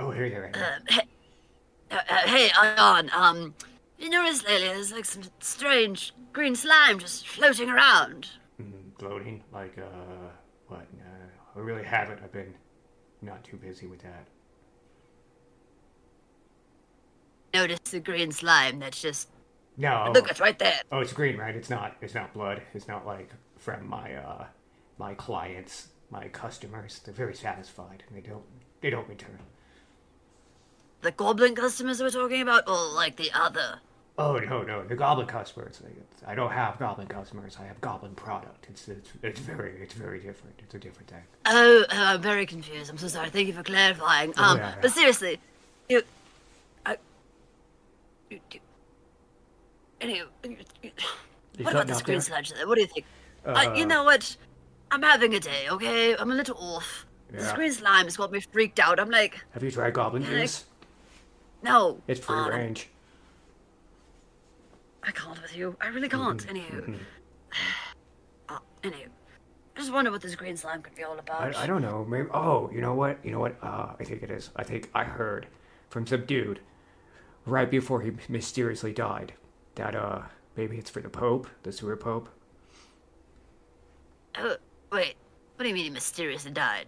Oh, here, here, here. Uh, hey, uh, uh, hey, Ion. Um, you notice lately there's like some strange green slime just floating around. Mm, Floating, like, uh, what? Uh, I really haven't. I've been not too busy with that. Notice the green slime that's just No. look, it's right there. Oh, it's green, right? It's not. It's not blood. It's not like from my uh, my clients, my customers. They're very satisfied, and they don't. They don't return. The goblin customers we're talking about, or like the other? Oh no, no, the goblin customers. I don't have goblin customers. I have goblin product. It's it's it's very it's very different. It's a different thing. Oh, oh, I'm very confused. I'm so sorry. Thank you for clarifying. Oh, Um, yeah, yeah. but seriously, you, I, you, you anyway, you, you, You what about the screen there? sludge? There? What do you think? uh, you Uh, know what? I'm having a day. Okay, I'm a little off. Yeah. green slime has got me freaked out. I'm like, Have you tried goblin juice? No. It's free um, range. I can't with you. I really can't. Mm-hmm, Anywho. Uh, anywho. I just wonder what this green slime could be all about. I, I don't know. Maybe. Oh, you know what? You know what? Uh, I think it is. I think I heard from some dude right before he mysteriously died that uh maybe it's for the Pope, the sewer Pope. Oh, wait. What do you mean he mysteriously died?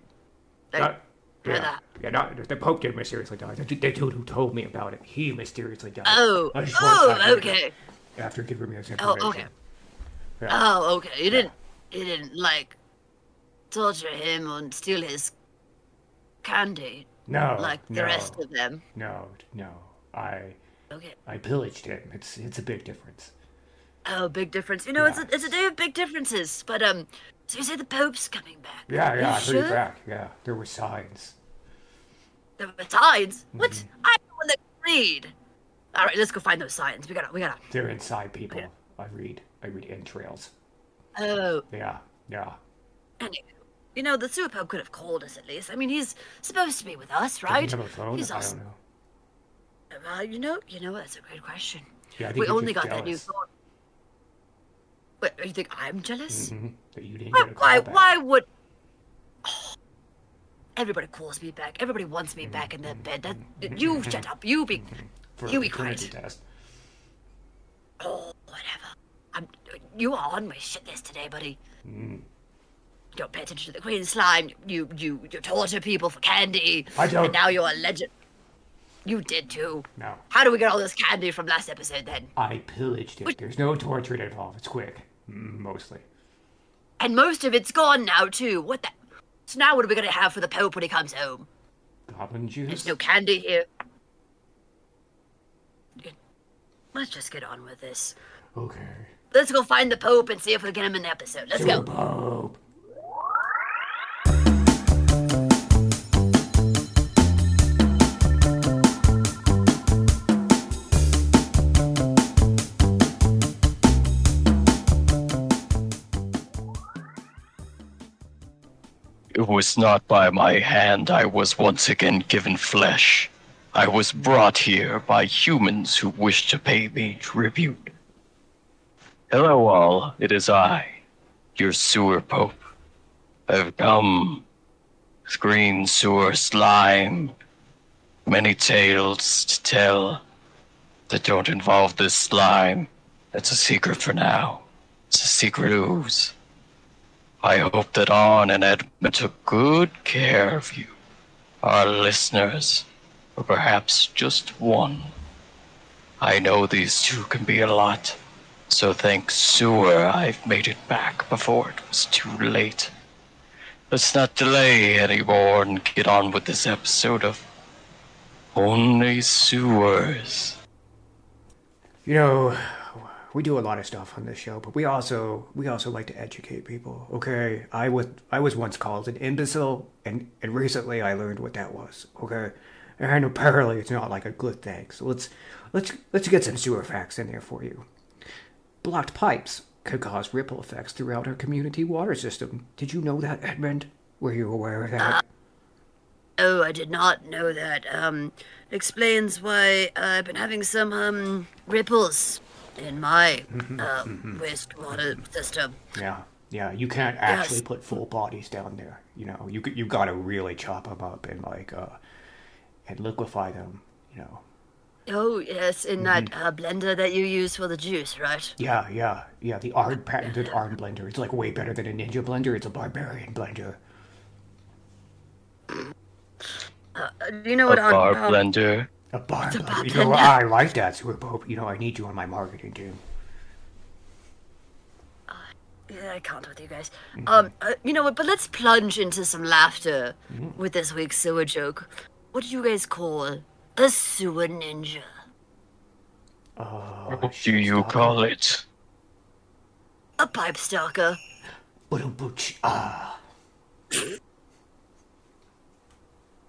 Like, yeah, yeah. Not the Pope did mysteriously die. The, the dude who told me about it, he mysteriously died. Oh, I just want- I- oh, okay. After giving me this Oh, information. okay. Yeah. Oh, okay. You didn't, you didn't like torture him or steal his candy no, like the no, rest of them. No, no. I Okay. I pillaged him. It's it's a big difference. Oh, big difference. You know, it's a it's a day of big differences. But um, so you say the Pope's coming back? Yeah, yeah. I heard he's sure? back. Yeah, there were signs. There The signs? What? Mm-hmm. I'm the one that can read. All right, let's go find those signs. We gotta, we gotta. They're inside people. I read. I read entrails. Oh, Yeah, yeah. anyway. You know, the sewer Pope could have called us at least. I mean, he's supposed to be with us, Does right? he have a phone? He's I also, don't know. Uh, you know, you know, that's a great question. Yeah, I think we only got that new jealous. phone. Wait, you think I'm jealous? Mhm, That you didn't Why? get a call Why? Why would? Everybody calls me back. Everybody wants me back in their Mm-hmm. bed. That you shut up. You be. For you a be quiet. test. Oh, whatever. I'm. You are on my shit list today, buddy. Mm. Don't pay attention to the green slime. You you you torture people for candy. I don't- And now you're a legend. You did too. No, How do we get all this candy from last episode then? I pillaged it. There's no torture involved. It's quick, mostly. And most of it's gone now too. What the? So now what are we gonna have for the Pope when he comes home? Goblin juice. There's no candy here. Let's just get on with this. Okay. Let's go find the Pope and see if we can get him in the episode. Let's Sewer go. Pope. It was not by my hand I was once again given flesh. I was brought here by humans who wish to pay me tribute. Hello, all. It is I, your sewer pope. I've come with green sewer slime. Many tales to tell that don't involve this slime. That's a secret for now. It's a secret ooze. I hope that Arne and Edmund took good care of you, our listeners, or perhaps just one. I know these two can be a lot, so thanks Sewer I've made it back before it was too late. Let's not delay anymore and get on with this episode of Only Sewers. You know, we do a lot of stuff on this show, but we also we also like to educate people. Okay, I was I was once called an imbecile, and and recently I learned what that was. Okay, and apparently it's not like a good thing. So let's let's let's get some sewer facts in there for you. Blocked pipes could cause ripple effects throughout our community water system. Did you know that, Edmund? Were you aware of that? Oh, I did not know that. Um, explains why I've been having some um ripples in my uh, wastewater system. Yeah, yeah. You can't actually Yes. put full bodies down there. You know, you you got to really chop them up and like uh, and liquefy them. You know. Oh yes, in that uh, blender that you use for the juice, right? Yeah, yeah, yeah. The Arne patented Arne blender. It's like way better than a Ninja blender. It's a barbarian blender. Uh, you know A what? on- bar um, blender. A bar It's a blender. You know, bartender. I like that, Sewer Pope. You know, I need you on my marketing team. Yeah, I can't with you guys. Um, uh, you know what? But let's plunge into some laughter with this week's sewer joke. What do you guys call a sewer ninja? Uh, What do you call it? A pipe stalker. Ah.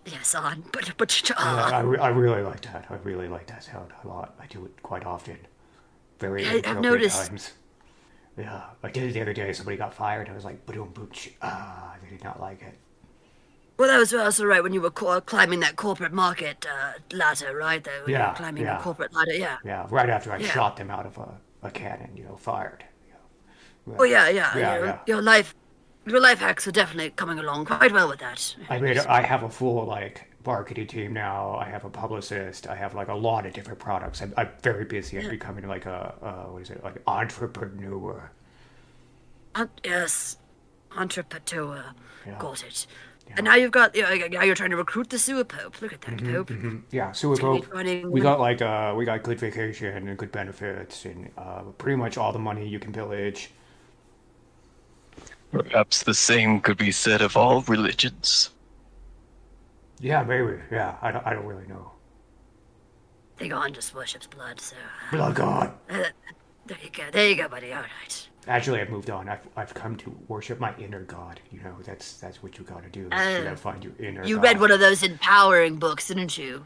Yes, on. But but uh, I, I really like that. I really like that sound a lot. I do it quite often. Very I- I've noticed- times. Yeah, I did it the other day. Somebody got fired. I was like, boom, booch. Ah, they did not like it. well, that was also right when you were co- climbing that corporate market uh, ladder, right? You Yeah, were climbing yeah. the corporate ladder. Yeah. Yeah, right after I Yeah. shot them out of a, a cannon, you know, fired. Yeah. Oh yeah, yeah. Yeah, your, yeah. your life, your life hacks are definitely coming along quite well with that. I mean, I have a full like marketing team now. I have a publicist. I have like a lot of different products. I'm, I'm very busy. I'm becoming like a uh, what is it? Like entrepreneur. Uh, yes, entrepreneur. Yeah. Got it. And now you've got, you know, now you're trying to recruit the sewer pope. Look at that Mm-hmm, pope. Yeah, sewer pope. We got like uh, we got good vacation and good benefits and uh, pretty much all the money you can pillage. Perhaps the same could be said of all religions. Yeah, maybe. Yeah, I don't, I don't really know. Thegon just worships blood, so Blood God. uh, there you go. There you go, buddy. All right. Actually, I've moved on. I've, I've come to worship my inner God. You know, that's that's what you gotta do. you Uh, gotta find your inner. You God. read one of those empowering books, didn't you?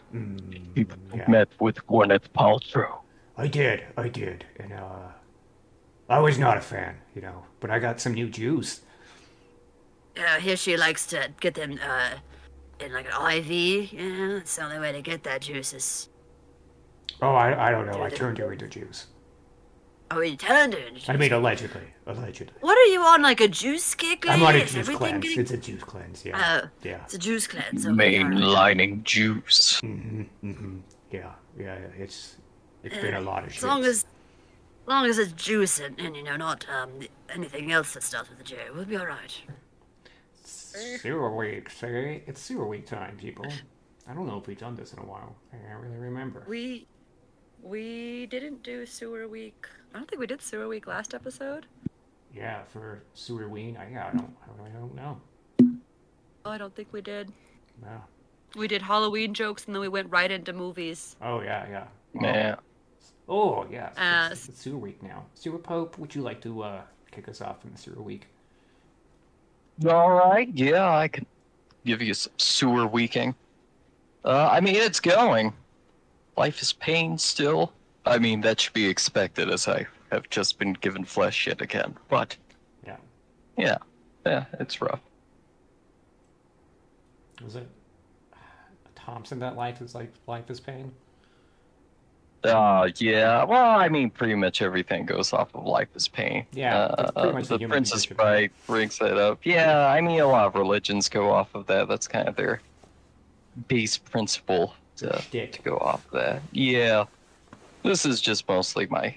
He yeah. met with Gwyneth Paltrow. I did. I did, and uh, I was not a fan. You know, but I got some new juice. Uh, here she likes to get them uh, in like an IV. Yeah, that's the only way to get that juice is. Oh, I, I don't know. I turned her into juice. Oh, you turned her into juice. I mean, allegedly. Allegedly. What are you on, like a juice kick? I'm on a? Is juice cleanse. getting- It's a juice cleanse. Yeah. Oh, yeah. it's a juice cleanse. okay, all right. Mainlining juice. Yeah. Yeah. It's it's been a lot of shit. As long as, as long as it's juice and, and you know not um anything else that starts with a J, we'll be all right. sewer week. See, it's sewer week time, people. I don't know if we've done this in a while. I can't really remember. We we didn't do sewer week. I don't think we did sewer week last episode. Yeah, for sewer ween. I, yeah, I don't. I really don't know. Oh, I don't think we did. No. We did Halloween jokes and then we went right into movies. Oh yeah, yeah. Well, Yeah. Oh yeah. Uh, it's, it's sewer week now. Sewer Pope, would you like to uh, kick us off in the sewer week? All right. Yeah, I can give you some sewer weeking. Uh, I mean, it's going. Life is pain still. I mean, that should be expected as I have just been given flesh yet again. But, Yeah. yeah, yeah, it's rough. Was it Thompson that life is like life is pain? Uh, yeah. Well, I mean, pretty much everything goes off of life is pain. Yeah, Uh, much the the Princess? Bride brings that up. Yeah, I mean, a lot of religions go off of that. That's kind of their base principle to, to go off of that. Yeah. This is just mostly my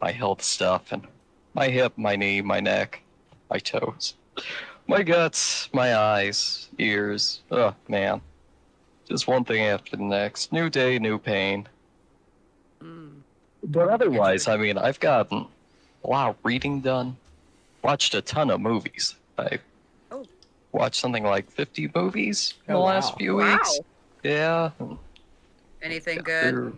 my health stuff and my hip, my knee, my neck, my toes, my guts, my eyes, ears. Oh man. Just one thing after the next. New day, new pain. But otherwise, I mean, I've gotten a lot of reading done. Watched a ton of movies. I Oh. watched something like 50 movies in Oh, the last wow. few Wow. weeks. Yeah. Anything good?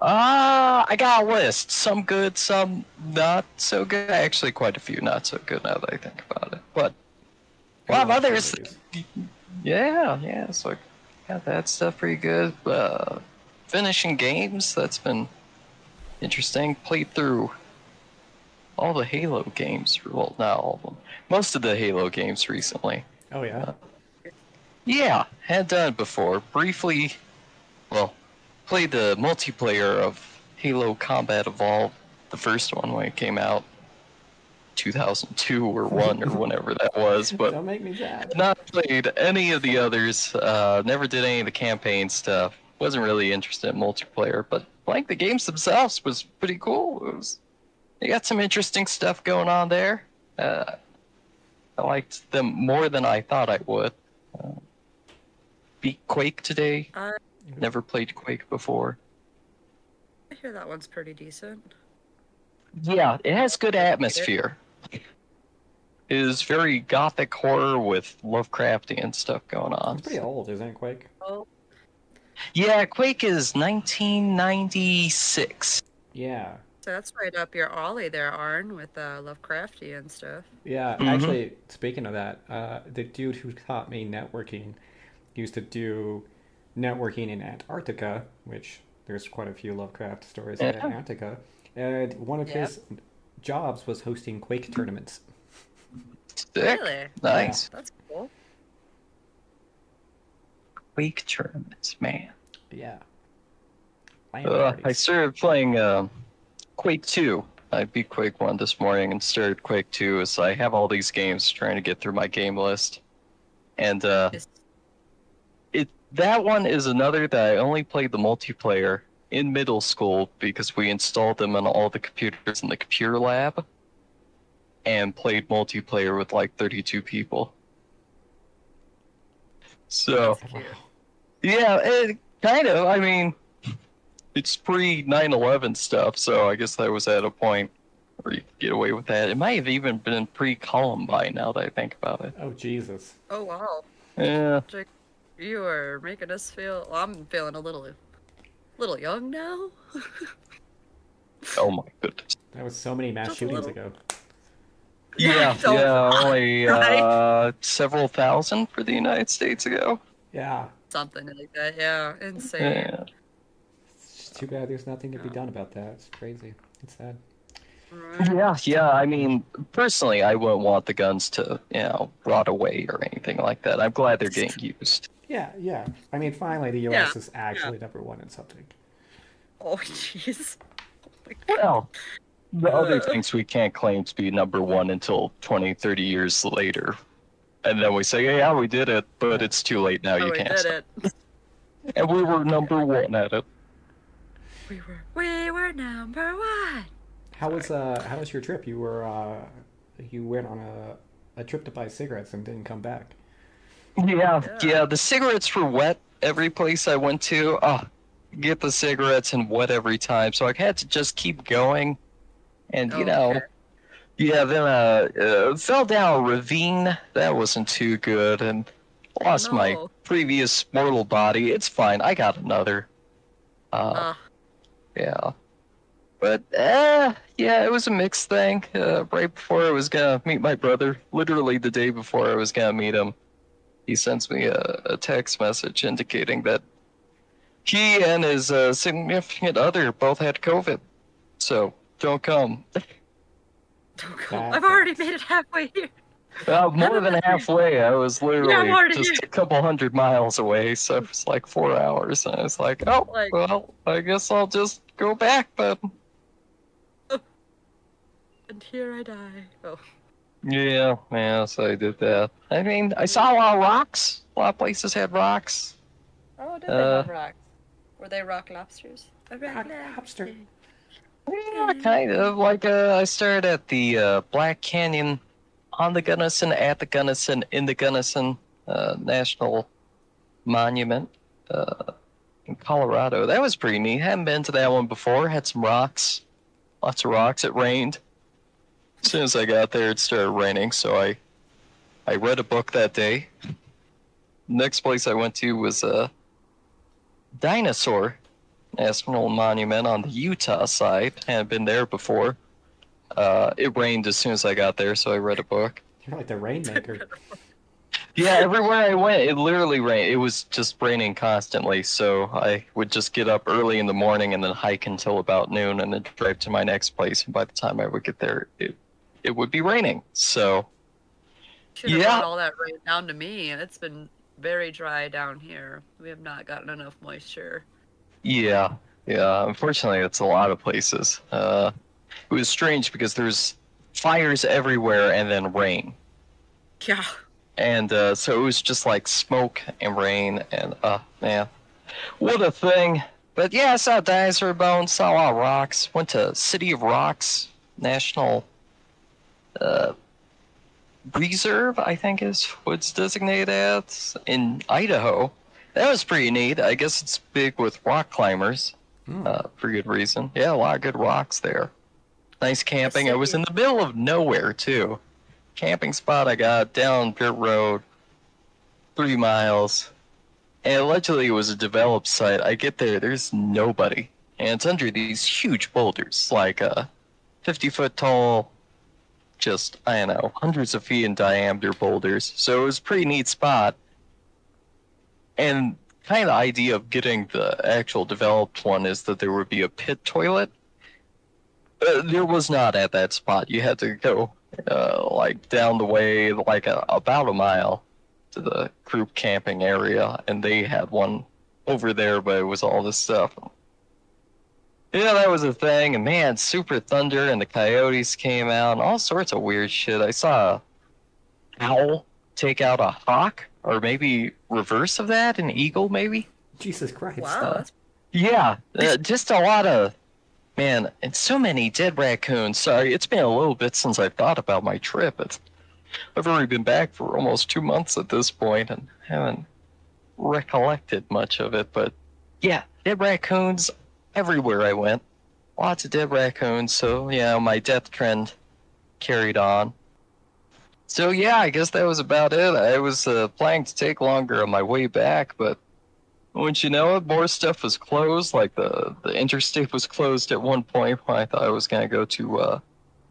Uh, I got a list. Some good, some not so good. Actually, quite a few not so good now that I think about it. But a lot of others. movies. Yeah, yeah. So yeah, that stuff pretty good. Uh, finishing games. That's been interesting. Played through all the Halo games. Well, not all of them. Most of the Halo games recently. Oh yeah. Yeah, had done it before. Briefly, well, played the multiplayer of Halo Combat Evolved, the first one when it came out. 2002 or one or whenever that was, but Don't make me sad. not played any of the others. Uh, never did any of the campaign stuff. Wasn't really interested in multiplayer, but like the games themselves was pretty cool. It was, they got some interesting stuff going on there. Uh, I liked them more than I thought I would. Uh, beat Quake today. Uh, Never played Quake before. I hear that one's pretty decent. Yeah, it has good atmosphere. It is very gothic horror with Lovecraftian stuff going on. It's pretty old, isn't it, Quake? Oh, Yeah, Quake is 1996. Yeah. so that's right up your alley there, Arne, with uh, Lovecrafty and stuff. Yeah, Mhm. actually, speaking of that, uh, the dude who taught me networking used to do networking in Antarctica, which there's quite a few Lovecraft stories in Antarctica. And one of Yep. his jobs was hosting Quake tournaments. Sick. Really? Nice. That's cool. Quake tournaments, man. Yeah. Uh, I started playing uh, Quake 2. I beat Quake 1 this morning and started Quake 2 as I have all these games trying to get through my game list. And uh, it that one is another that I only played the multiplayer in middle school because we installed them on all the computers in the computer lab and played multiplayer with like 32 people. So, That's cute. Yeah, it, kind of. I mean, it's pre 9 11 stuff, so I guess I was at a point where you could get away with that. It might have even been pre Columbine now that I think about it. Oh, Jesus. Oh, wow. Yeah. You are making us feel. Well, I'm feeling a little, little young now. Oh my goodness. That was so many mass Just shootings ago. Yeah, Don't yeah, lie, only right? uh, several thousand for the United States ago. Yeah. Something like that. Yeah, insane. Yeah. It's too bad there's nothing to be done about that. It's crazy. It's sad. Yeah, yeah. I mean, personally, I wouldn't want the guns to, you know, rot away or anything like that. I'm glad they're getting used. Yeah, yeah. I mean, finally, the Yeah, U.S. is actually number one in something. Oh, jeez. Well, the other things we can't claim to be number one until 20, 30 years later. And then we say, yeah, we did it, but it's too late now. Oh, you can't. did it. And we were number one at it. We were. We were number one. How was uh how was your trip? You were uh you went on a a trip to buy cigarettes and didn't come back. Yeah, Yeah. yeah. The cigarettes were wet every place I went to. Oh, get the cigarettes and wet every time. So I had to just keep going. And you Oh, know, okay. Yeah. Then uh, uh, fell down a ravine. That wasn't too good, and lost my previous mortal body. It's fine. I got another. Uh, Uh, yeah. But uh, yeah, it was a mixed thing. Uh, right before I was gonna meet my brother, literally the day before I was gonna meet him, he sends me a, a text message indicating that he and his uh, significant other both had COVID. So don't come. don't I've already made it halfway here. Uh, more than halfway. I was literally already just here. a couple hundred miles away, so it was like four hours. And I was like, oh, Like- well, I guess I'll just go back then. And here I die. Oh, Yeah, yeah, so I did that. I mean, I saw a lot of rocks. A lot of places had rocks. oh did Uh, they have rocks? Were they rock lobsters? A rock Rock lobster. Yeah, kind of. Like, uh, I started at the uh, Black Canyon on the Gunnison, at the Gunnison, in the Gunnison uh, National Monument uh, in Colorado. That was pretty neat. Hadn't been to that one before. Had some rocks. Lots of rocks. It rained. As soon as I got there, it started raining, so I I read a book that day. Next place I went to was uh, Dinosaur National Monument on the Utah side. Hadn't been there before. Uh, it rained as soon as I got there, so I read a book. You're like the rainmaker. Yeah, everywhere I went, it literally rained. It was just raining constantly, so I would just get up early in the morning and then hike until about noon, and then drive to my next place. And by the time I would get there, it it would be raining. So should have Yeah. brought all that rain down to me, and it's been very dry down here. We have not gotten enough moisture. Yeah, yeah. Unfortunately, it's a lot of places. Uh, it was strange because there's fires everywhere and then rain. Yeah. And uh, so it was just like smoke and rain and uh man. What a thing. But yeah, I saw dinosaur bones, saw a lot of rocks, went to City of Rocks National uh Reserve, I think is what's designated as in Idaho. That was pretty neat. I guess it's big with rock climbers. Uh, for good reason. Yeah, a lot of good rocks there. Nice camping. I was in the middle of nowhere too. Camping spot I got down dirt road, three miles, and allegedly it was a developed site. I get there, there's nobody, and it's under these huge boulders, like uh, 50 foot tall, just I don't know, hundreds of feet in diameter boulders. So it was a pretty neat spot. And kind of idea of getting the actual developed one is that there would be a pit toilet. Uh, there was not at that spot. You had to go uh, like down the way, like a, about a mile to the group camping area, and they had one over there, but it was all this stuff. Yeah, that was a thing, and man, Super Thunder and the Coyotes came out, and all sorts of weird shit. I saw a owl take out a hawk, or maybe reverse of that, an eagle, maybe. Jesus Christ. Wow. That's Yeah, uh, just a lot of man, and so many dead raccoons. Sorry, it's been a little bit since I've thought about my trip. It's, I've already been back for almost two months at this point and haven't recollected much of it. But yeah, dead raccoons everywhere I went. Lots of dead raccoons. So yeah, my death trend carried on. So yeah, I guess that was about it. I was uh, planning to take longer on my way back, but wouldn't you know it, more stuff was closed. Like the the interstate was closed at one point when I thought I was gonna go to uh,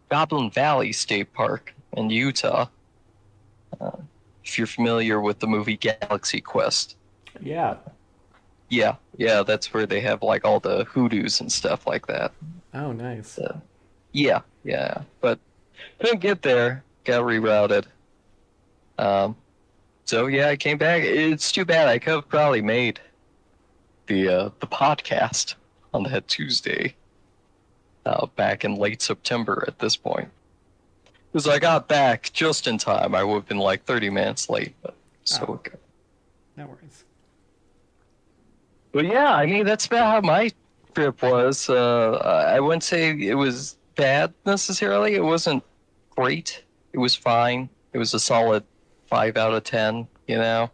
Goblin Valley State Park in Utah. Uh, if you're familiar with the movie Galaxy Quest, Yeah. yeah, yeah, that's where they have like all the hoodoos and stuff like that. Oh, nice. So, yeah, yeah, but couldn't get there. Got rerouted. Um, so yeah, I came back. It's too bad. I could have probably made the uh, the podcast on that Tuesday, uh, back in late September. At this point, because I got back just in time. I would have been like 30 minutes late, but so Oh. okay. No worries. But yeah, I mean that's about how my trip was. Uh, I wouldn't say it was bad necessarily. It wasn't great. It was fine. It was a solid five out of ten. You know.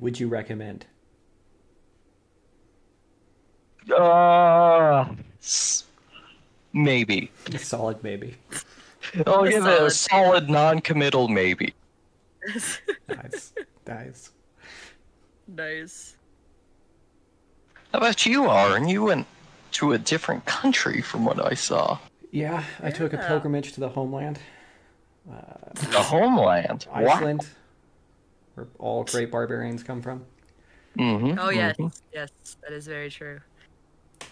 Would you recommend? Uh, s- maybe. Solid, maybe. I'll give it a Solid. solid non-committal maybe. Nice. nice. nice. How about you, Aaron? You went to a different country from what I saw. Yeah, I took a pilgrimage to the homeland, The homeland. Iceland, where all great barbarians come from. Mm-hmm. Oh yes, yes, that is very true.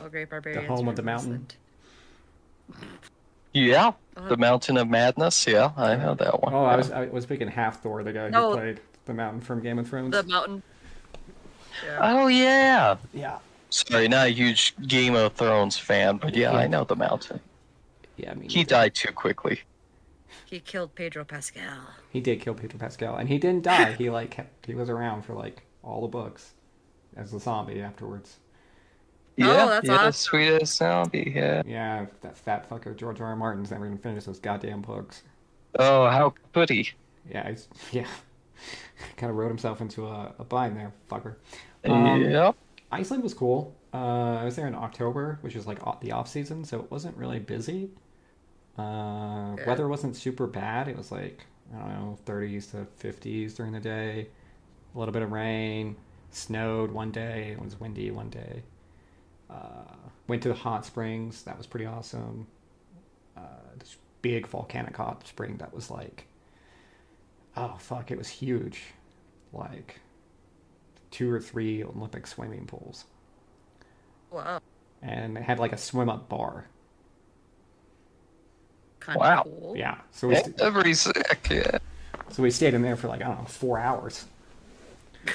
All great barbarians. The home of the mountain. Iceland. Yeah. Uh, The Mountain of Madness. Yeah, I know that one. Oh, I was I was speaking Hafthor, the guy who played the mountain from Game of Thrones. The mountain. Yeah. Oh yeah. Yeah. Sorry, not a huge Game of Thrones fan, but yeah, I know the Mountain. Yeah, I mean, He died too quickly. He killed Pedro Pascal. he did kill Pedro Pascal, and he didn't die. he like kept, he was around for like all the books as a zombie afterwards. Oh, Yeah, that's yeah, awesome. sweetest zombie. Yeah. Yeah, that fat fucker George R. R. Martin's never even finished those goddamn books. Oh, how could he? Yeah, he's yeah, kind of wrote himself into a, a bind there, fucker. Um, yep. Iceland was cool. Uh, I was there in October, which is like the off season, so it wasn't really busy. Uh, Yeah. Weather wasn't super bad. It was like I don't know, 30s to 50s during the day. A little bit of rain. Snowed one day. It was windy one day. Uh, went to the hot springs. That was pretty awesome. Uh, this big volcanic hot spring that was like, oh fuck, it was huge. Like two or three Olympic swimming pools, Wow. and it had like a swim up bar. Kind Wow. of cool. Yeah, so we st- Every sick. Yeah. so we stayed in there for like I don't know four hours,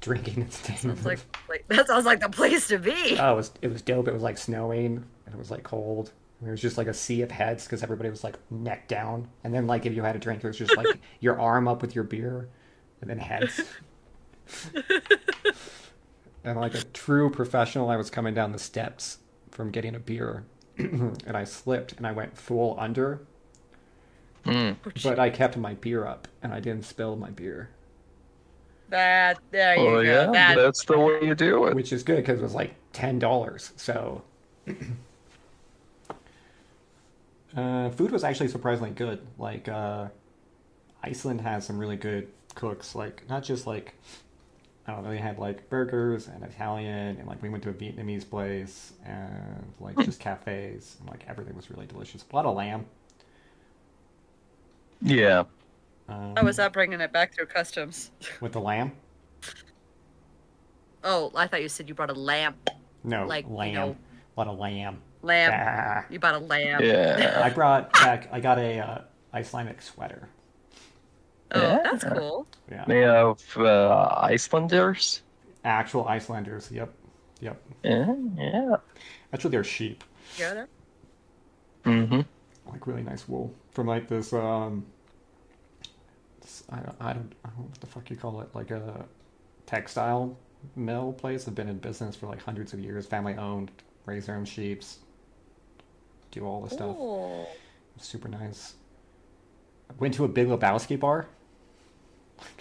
drinking and staying. Sounds like, like that sounds like the place to be. oh, it was it was dope. It was like snowing and it was like cold. There was just like a sea of heads because everybody was like neck down, and then like if you had a drink, it was just like your arm up with your beer, and then heads. and like a true professional, I was coming down the steps from getting a beer, and I slipped and I went full under, Mm. but I kept my beer up and I didn't spill my beer, That there you Oh go. yeah, that that's the way you do it. which is good because it was like ten dollars. So. Uh, food was actually surprisingly good. Like uh, Iceland has some really good cooks. Like not just like I don't know, they had like burgers and Italian, and like we went to a Vietnamese place and like just cafes, and like everything was really delicious. A lot of lamb. Yeah. Um, How was that bringing it back through customs? with the lamb? Oh, I thought you said you brought a lamp. No, Like, you lamb. know- A lot of lamb. Lamp. Ah. You bought a lamp. Yeah. I brought back. I got a uh, Icelandic sweater. Oh, Yeah. that's cool. Yeah, They have uh, Icelanders. actual Icelanders. Yep, yep. Yeah. Yeah. Actually, they're sheep. Got it. Mm-hmm. like really nice wool from like this um this- I don't, I don't I don't know what the fuck you call it like a textile mill place have been in business for like hundreds of years family owned raise their own sheeps do all the stuff super nice went to a Big Lebowski bar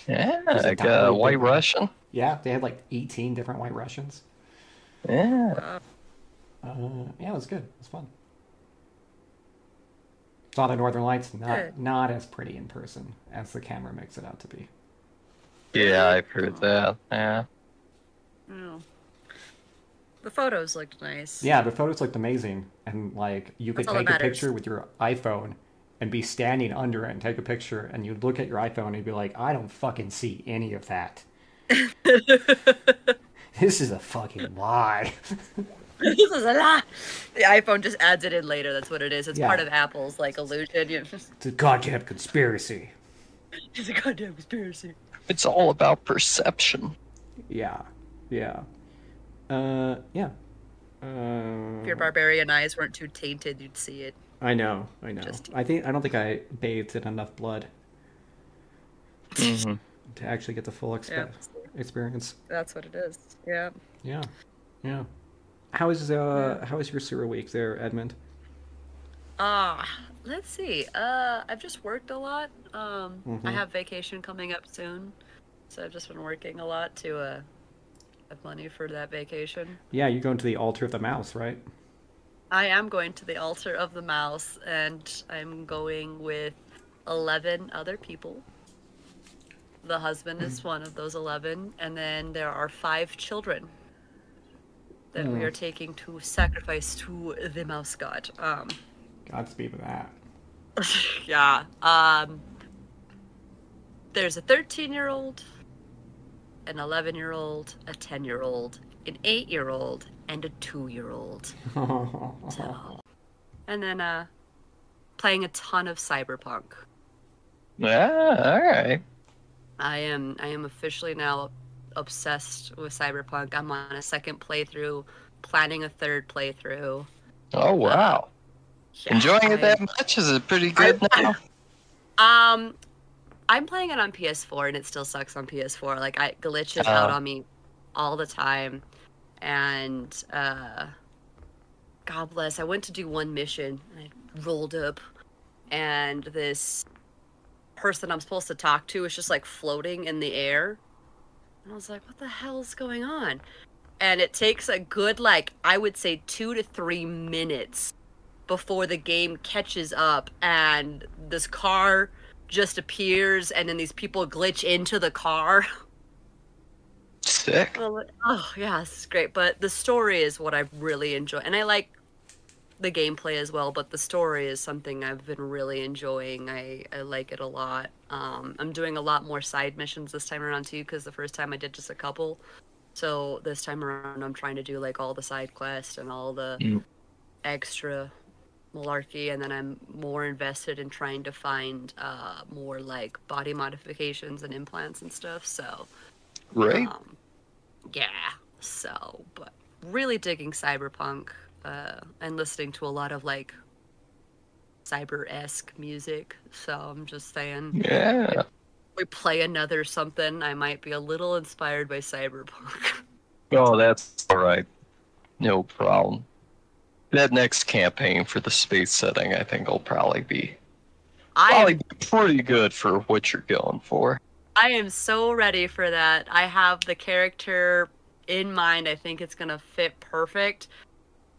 Yeah. There's a Like uh, big White one. Russian. yeah they had like 18 different white Russians Yeah. uh, yeah it was good it was fun saw the Northern Lights not Good. not as pretty in person as the camera makes it out to be Yeah, I've heard that. Yeah. Oh. The photos looked nice. Yeah, the photos looked amazing, and like you could That's all take a matters. picture with your iPhone and be standing under it and take a picture, and you'd look at your iPhone and you'd be like, I don't fucking see any of that. this is a fucking lie. this is a lie. The iPhone just adds it in later. That's what it is. It's Yeah. part of Apple's like illusion. It's a goddamn conspiracy. it's a goddamn conspiracy. It's all about perception. Yeah, yeah, uh, yeah. Uh, If your barbarian eyes weren't too tainted, you'd see it. I know, I know. Just- I think I don't think I bathed in enough blood hmm to actually get the full expe- Yeah. experience. That's what it is. Yeah. Yeah, yeah. How is uh how is your sewer week there, Edmund? Ah, let's see. Uh, I've just worked a lot. Um, I Mhm. have vacation coming up soon, so I've just been working a lot to uh have money for that vacation. Yeah, you're going to the altar of the mouse, right? I am going to the altar of the mouse, and I'm going with eleven other people. The husband is one of those eleven, and then there are five children that we Hmm. are taking to sacrifice to the mouse god. Um, Godspeed with that. yeah. Um, there's a 13 year old, an 11 year old, a 10 year old, an 8 year old, and a 2 year old. So, and then uh, playing a ton of Cyberpunk. Yeah. All right. I am I am officially now obsessed with Cyberpunk. I'm on a second playthrough, planning a third playthrough. Oh wow. Yeah, Enjoying I- it that much? Is it pretty good now? Um, I'm playing it on PS4 and it still sucks on PS4. Like I glitches out Oh. on me all the time, and uh, God bless. I went to do one mission I rolled up, and this person I'm supposed to talk to is just like floating in the air, and I was like, "What the hell is going on?" And it takes a good like I would say two to three minutes before the game catches up and this car just appears and then these people glitch into the car. Sick. Well, oh yeah, this is great. But the story is what I really enjoy, and I like the gameplay as well. But the story is something I've been really enjoying. I I like it a lot. Um, I'm doing a lot more side missions this time around too, because the first time I did just a couple. So this time around, I'm trying to do like all the side quests and all the Mm. extra malarkey, and then I'm more invested in trying to find uh, more like body modifications and implants and stuff. So. Right. Um, yeah. So, but really digging cyberpunk uh, and listening to a lot of like cyber esque music. So I'm just saying, Yeah. we play another something, I might be a little inspired by cyberpunk. Oh, that's all right. No problem. That next campaign for the space setting, I think, will probably be I probably am, be pretty good for what you're going for. I am so ready for that. I have the character in mind. I think it's gonna fit perfect.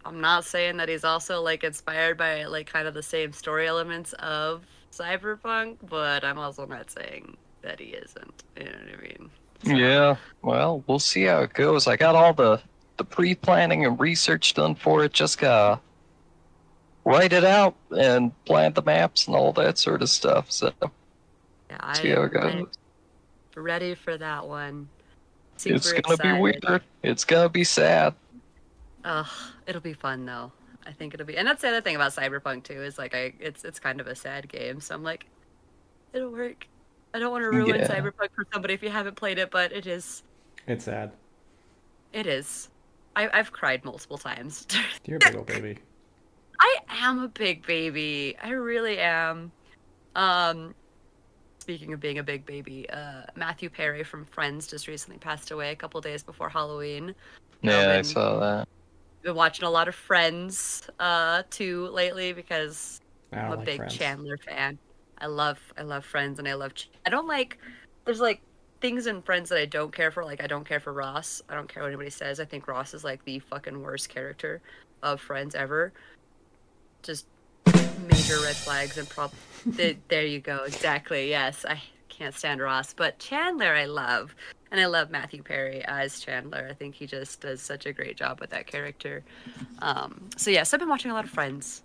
I'm not saying that he's also like inspired by like kind of the same story elements of cyberpunk, but I'm also not saying that he isn't. You know what I mean? So- Yeah. Well, we'll see how it goes. I got all the the pre-planning and research done for it. Just gotta write it out and plan the maps and all that sort of stuff. So Yeah, I see how it goes. Ready for that one. It's gonna be weird. It's gonna be sad. Ugh, it'll be fun though. I think it'll be, and that's the other thing about Cyberpunk too is like I, it's it's kind of a sad game. So I'm like, it'll work. I don't want to ruin Yeah. Cyberpunk for somebody if you haven't played it, but it is, It's sad. it is. I, I've cried multiple times. You're a big old baby. I am a big baby. I really am. Um, speaking of being a big baby, uh, Matthew Perry from Friends just recently passed away a couple days before Halloween. Yeah, I saw that. Been watching a lot of Friends uh, too lately because I I'm a like big friends. Chandler fan. I love I love Friends and I love Ch- I don't like there's like things in Friends that I don't care for like I don't care for Ross. I don't care what anybody says. I think Ross is like the fucking worst character of Friends ever. Just major red flags and prob th- there you go. Exactly. Yes. I can't stand Ross, but Chandler I love. And I love Matthew Perry as Chandler. I think he just does such a great job with that character. Um, so yes, I've been watching a lot of Friends.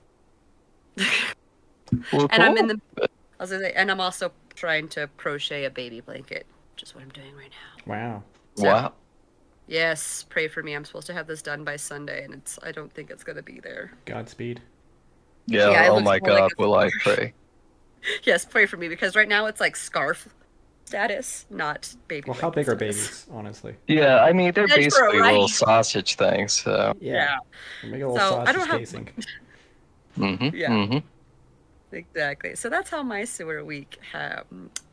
Well, and I'm in the I was gonna say, and I'm also trying to crochet a baby blanket, which is what I'm doing right now. Wow. So- Wow. Yes, pray for me. I'm supposed to have this done by Sunday, and it's I don't think it's gonna be there. Godspeed. Yeah. Yeah, oh my more like God. will I pray? Yes, pray for me because right now it's like scarf status, not baby. Well, how blanket big are babies, honestly? Yeah. I mean, they're That's for a basically little sausage things. So. Yeah, Make a little So, I don't have- casing. Mm-hmm. Yeah. Mm-hmm. exactly. So that's how my sewer week, ha-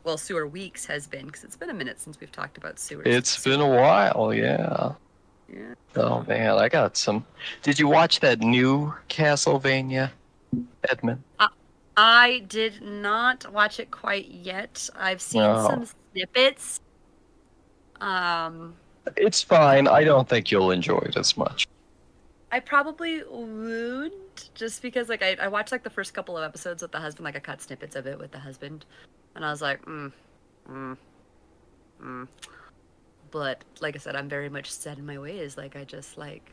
well, sewer weeks has been because it's been a minute since we've talked about sewers. It's been a while. Yeah. Yeah. Oh man, I got some. Did you watch that new Castlevania, Edmund? I did not watch it quite yet. I've seen No. some snippets. Um, It's fine. I don't think you'll enjoy it as much. I probably would just because like I, I watched like the first couple of episodes with the husband, like I cut snippets of it with the husband, and I was like, mm, mm, mm. But like I said, I'm very much set in my ways. Like I just like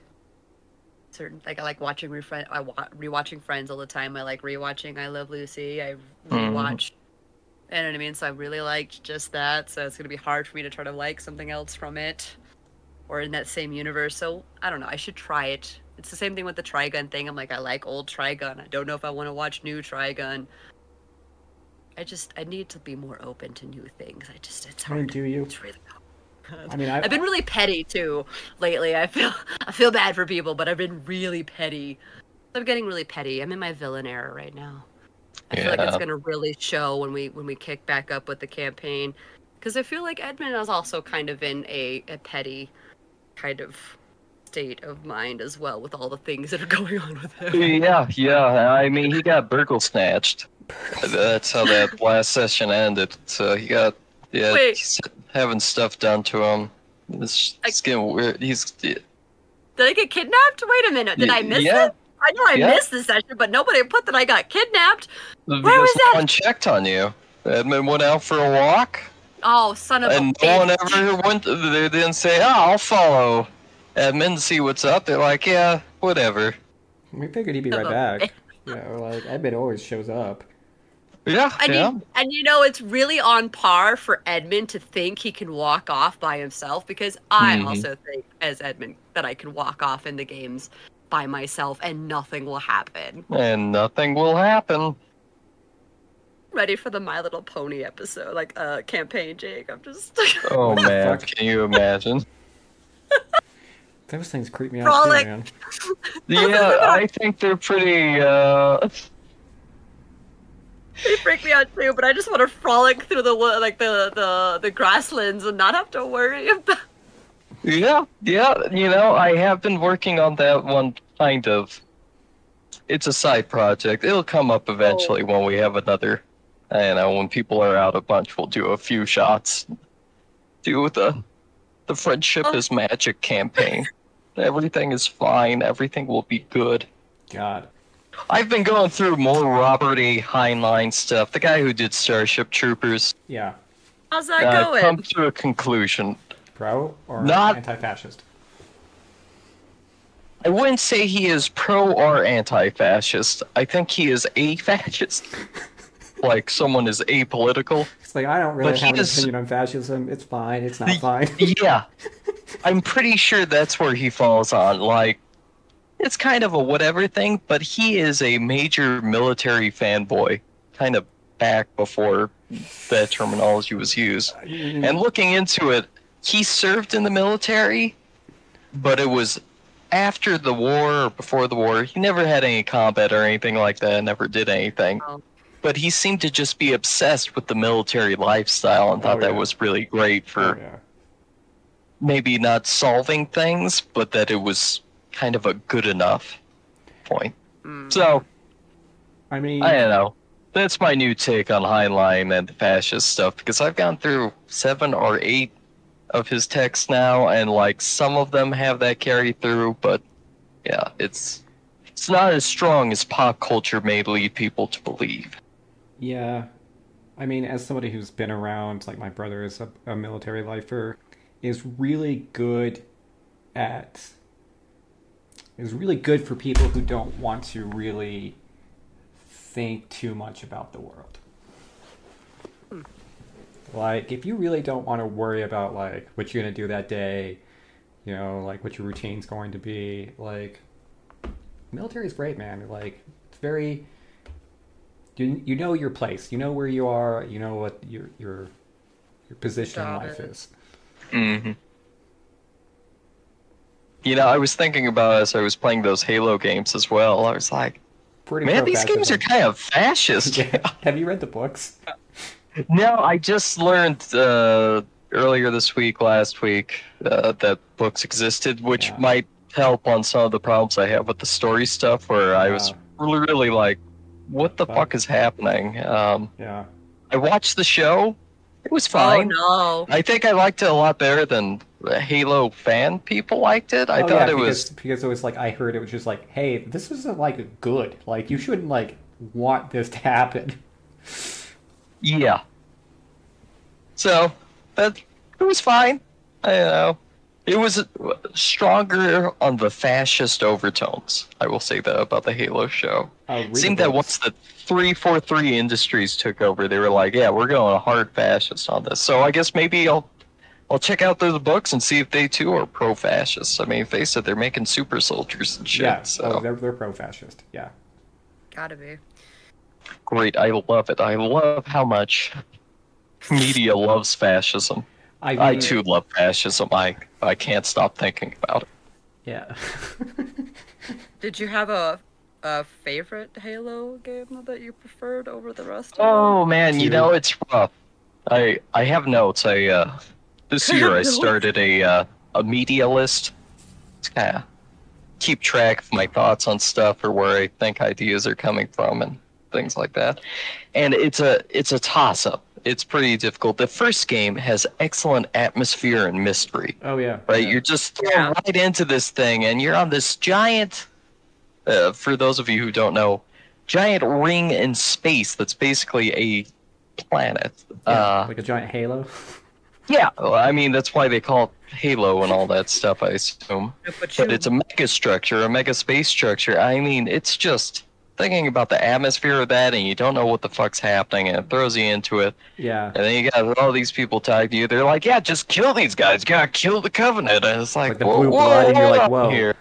certain like I like watching refri- I wa- rewatching Friends all the time. I like rewatching I Love Lucy. I mm-hmm. rewatch. You know what I mean? So I really liked just that. So it's gonna be hard for me to try to like something else from it, or in that same universe. So I don't know. I should try it. It's the same thing with the Trigun thing. I'm like, I like old Trigun. I don't know if I want to watch new Trigun. I just I need to be more open to new things. I just it's I hard. do you? It's really hard. I mean, I, I've been really petty too lately. I feel I feel bad for people, but I've been really petty. I'm getting really petty. I'm in my villain era right now. I feel like it's gonna really show when we when we kick back up with the campaign, because I feel like Edmund is also kind of in a, a petty kind of state of mind as well with all the things that are going on with him. Yeah, yeah. I mean, he got burgle snatched. That's how that last session ended. So he got yeah, Wait. he's having stuff done to him. It's, it's getting weird. He's Did I get kidnapped? Wait a minute. Did I miss yeah. it? I know I Yeah. missed the session, but nobody put that I got kidnapped. Where was that? no one checked on you. Edmund went out for a walk, Oh, son of and a no one ever went. They didn't say, "Oh, I'll follow Edmund, see what's up." They're like, "Yeah, whatever." we figured he'd be right Son of a back. You know, like Edmund always shows up. Yeah, And, yeah. you, and you know, it's really on par for Edmund to think he can walk off by himself because I Mhm. also think, as Edmund, that I can walk off in the games by myself and nothing will happen. And nothing will happen. Ready for the My Little Pony episode, like uh, campaign, Jake. I'm just Oh man, can you imagine? Those things creep me out Frolic. too, man. Yeah, I think they're pretty. uh they freak me out too. But I just want to frolic through the like the the the grasslands and not have to worry about. Yeah, yeah. You know, I have been working on that one kind of. It's a side project. It'll come up eventually oh. when we have another. I know when people are out a bunch, we'll do a few shots. Do the the friendship Oh. is magic campaign. Everything is fine. Everything will be good. God. I've been going through more Robert A. Heinlein stuff. The guy who did Starship Troopers. Yeah. How's that Uh, going? come to a conclusion. Pro or Not- anti-fascist? I wouldn't say he is pro or anti-fascist. I think he is a fascist. like someone is apolitical. It's like I don't really But have an is- opinion on fascism. It's fine. It's not fine. yeah. I'm pretty sure that's where he falls on. Like, it's kind of a whatever thing, but he is a major military fanboy, kind of back before that terminology was used. Mm-hmm. And looking into it, he served in the military, but it was after the war or before the war. He never had any combat or anything like that, never did anything. Oh. But he seemed to just be obsessed with the military lifestyle and thought Oh, that was really great for Oh, yeah. maybe not solving things, but that it was kind of a good enough point. Mm. So, I mean, I don't know. That's my new take on Heinlein and the fascist stuff because I've gone through seven or eight of his texts now, and like some of them have that carry through, but yeah, it's it's not as strong as pop culture may lead people to believe. Yeah. I mean, as somebody who's been around, like my brother is a, a military lifer, is really good at. Is really good for people who don't want to really think too much about the world. Like, if you really don't want to worry about, like, what you're going to do that day, you know, like, what your routine's going to be, like, military is great, man. Like, it's very you you know your place. You know where you are. You know what your your your position in Got life it. is. hmm You know, I was thinking about as I was playing those Halo games as well. I was like, Pretty man, these games are kind of fascist. Yeah. Have you read the books? No, I just learned uh, earlier this week, last week, uh, that books existed, which Yeah. might help on some of the problems I have with the story stuff, where I was really, really like, what the Fuck. fuck is happening? Um, Yeah. I watched the show. It was Oh fine. no! I think I liked it a lot better than the Halo fan people liked it. I oh, thought yeah, it because, was because it was like I heard it was just like, hey, this isn't like good. Like you shouldn't like want this to happen. Yeah. So that it was fine. I don't know. It was stronger on the fascist overtones. I will say that about the Halo show. Oh, read It seemed that once the 343 Industries took over, they were like, "Yeah, we're going hard fascist on this." So I guess maybe I'll I'll check out those books and see if they too are pro-fascist. I mean, face it, they're making super soldiers and shit. yeah, so oh, they're they're pro-fascist. Yeah. Gotta be. great. I love it. I love how much media loves fascism. I, I too love fascism. I I can't stop thinking about it. Yeah. Did you have a a favorite Halo game that you preferred over the rest? Of Oh man, you know it's rough. I I have notes. I uh this year I started a uh, a media list. It's kind of keep track of my thoughts on stuff or where I think ideas are coming from and things like that. And it's a it's a toss up. It's pretty difficult. The first game has excellent atmosphere and mystery. oh yeah. right? yeah. You're just thrown Yeah. right into this thing, and you're on this giant. Uh, for those of you who don't know, giant ring in space that's basically a planet. Yeah, Uh, like a giant halo. yeah, well, I mean that's why they call it Halo and all that stuff. I assume, But but you, it's a mega structure, a mega space structure. I mean, it's just thinking about the atmosphere of that, and you don't know what the fuck's happening, and it throws you into it. Yeah. And then you got all these people tied to you. They're like, "Yeah, just kill these guys. You gotta kill the Covenant." And it's like, Like the whoa, blue whoa, blood, and you're like, on whoa. Here.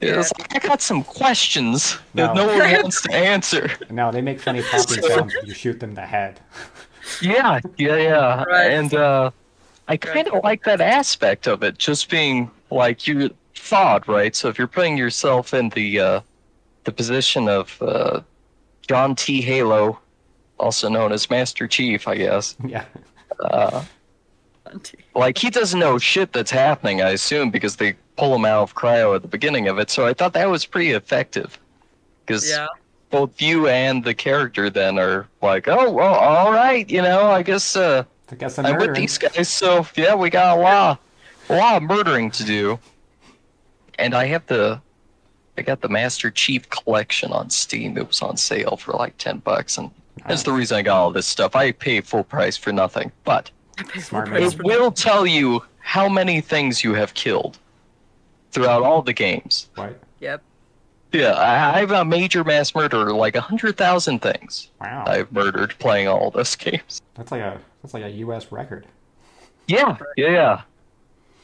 Yeah, It's like, I got some questions that No. no one wants to answer. Now they make funny popping sounds when you shoot them in the head. Yeah, yeah, yeah. Right. And uh, I kind of like that aspect of it, just being like you thought, right? So if you're putting yourself in the uh, the position of uh, John T. Halo, also known as Master Chief, I guess. Yeah. Uh, like he doesn't know shit that's happening, I assume, because they pull him out of cryo at the beginning of it. So I thought that was pretty effective, because Yeah. both you and the character then are like, oh, well, all right, you know, I guess uh, I guess I'm I'm with these guys, so yeah, we got a lot, a lot of murdering to do. And I have the, I got the Master Chief collection on Steam. It was on sale for like ten bucks, and that's the reason I got all this stuff. I pay full price for nothing, but Smart Praise man. it for will tell you how many things you have killed throughout all the games. Right. Yep. Yeah, I, I'm a major mass murderer, like a hundred thousand things Wow. I've murdered playing all those games. That's like a that's like a U.S. record. Yeah, yeah, yeah.